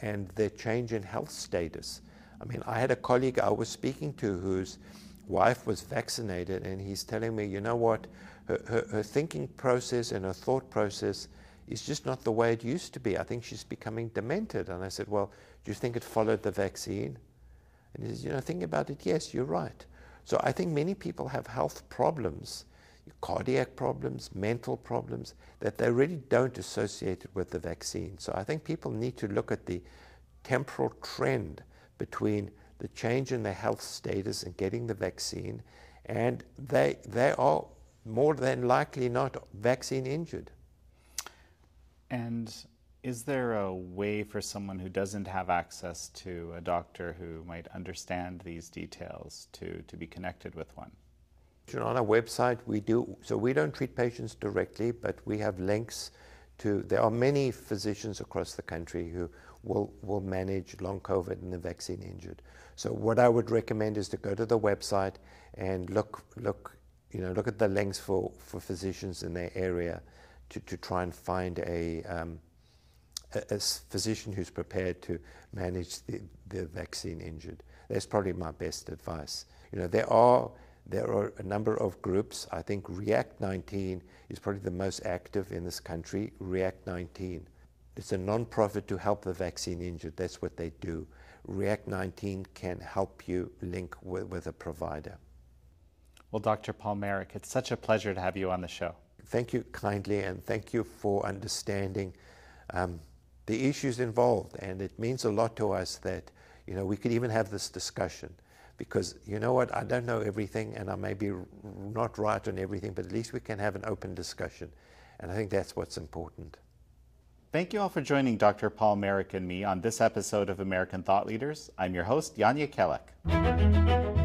and their change in health status. I mean, I had a colleague I was speaking to whose wife was vaccinated, and he's telling me, you know what, her, her, her, thinking process and her thought process is just not the way it used to be. I think she's becoming demented. And I said, well, do you think it followed the vaccine? And he says, you know, think about it, yes, you're right. So I think many people have health problems, cardiac problems, mental problems, that they really don't associate it with the vaccine. So I think people need to look at the temporal trend between the change in their health status and getting the vaccine, and they, they are more than likely not vaccine injured. And is there a way for someone who doesn't have access to a doctor who might understand these details to, to be connected with one? On our website, we do, so we don't treat patients directly, but we have links to, there are many physicians across the country who will, will manage long COVID and the vaccine injured. So what I would recommend is to go to the website and look, look, you know, look at the links for, for physicians in their area to, to try and find a, um, a, a, physician who's prepared to manage the, the vaccine injured. That's probably my best advice. You know, there are there are a number of groups. I think React 19 is probably the most active in this country. React 19 it's a non-profit to help the vaccine injured. That's what they do. React 19 can help you link with, with a provider. Well, Dr. Paul Marik, it's such a pleasure to have you on the show. Thank you kindly, and thank you for understanding um, the issues involved. And it means a lot to us that you know we could even have this discussion, because you know what, I don't know everything, and I may be not right on everything, but at least we can have an open discussion, and I think that's what's important. Thank you all for joining Dr. Paul Marik and me on this episode of American Thought Leaders. I'm your host, Jan Jekielek.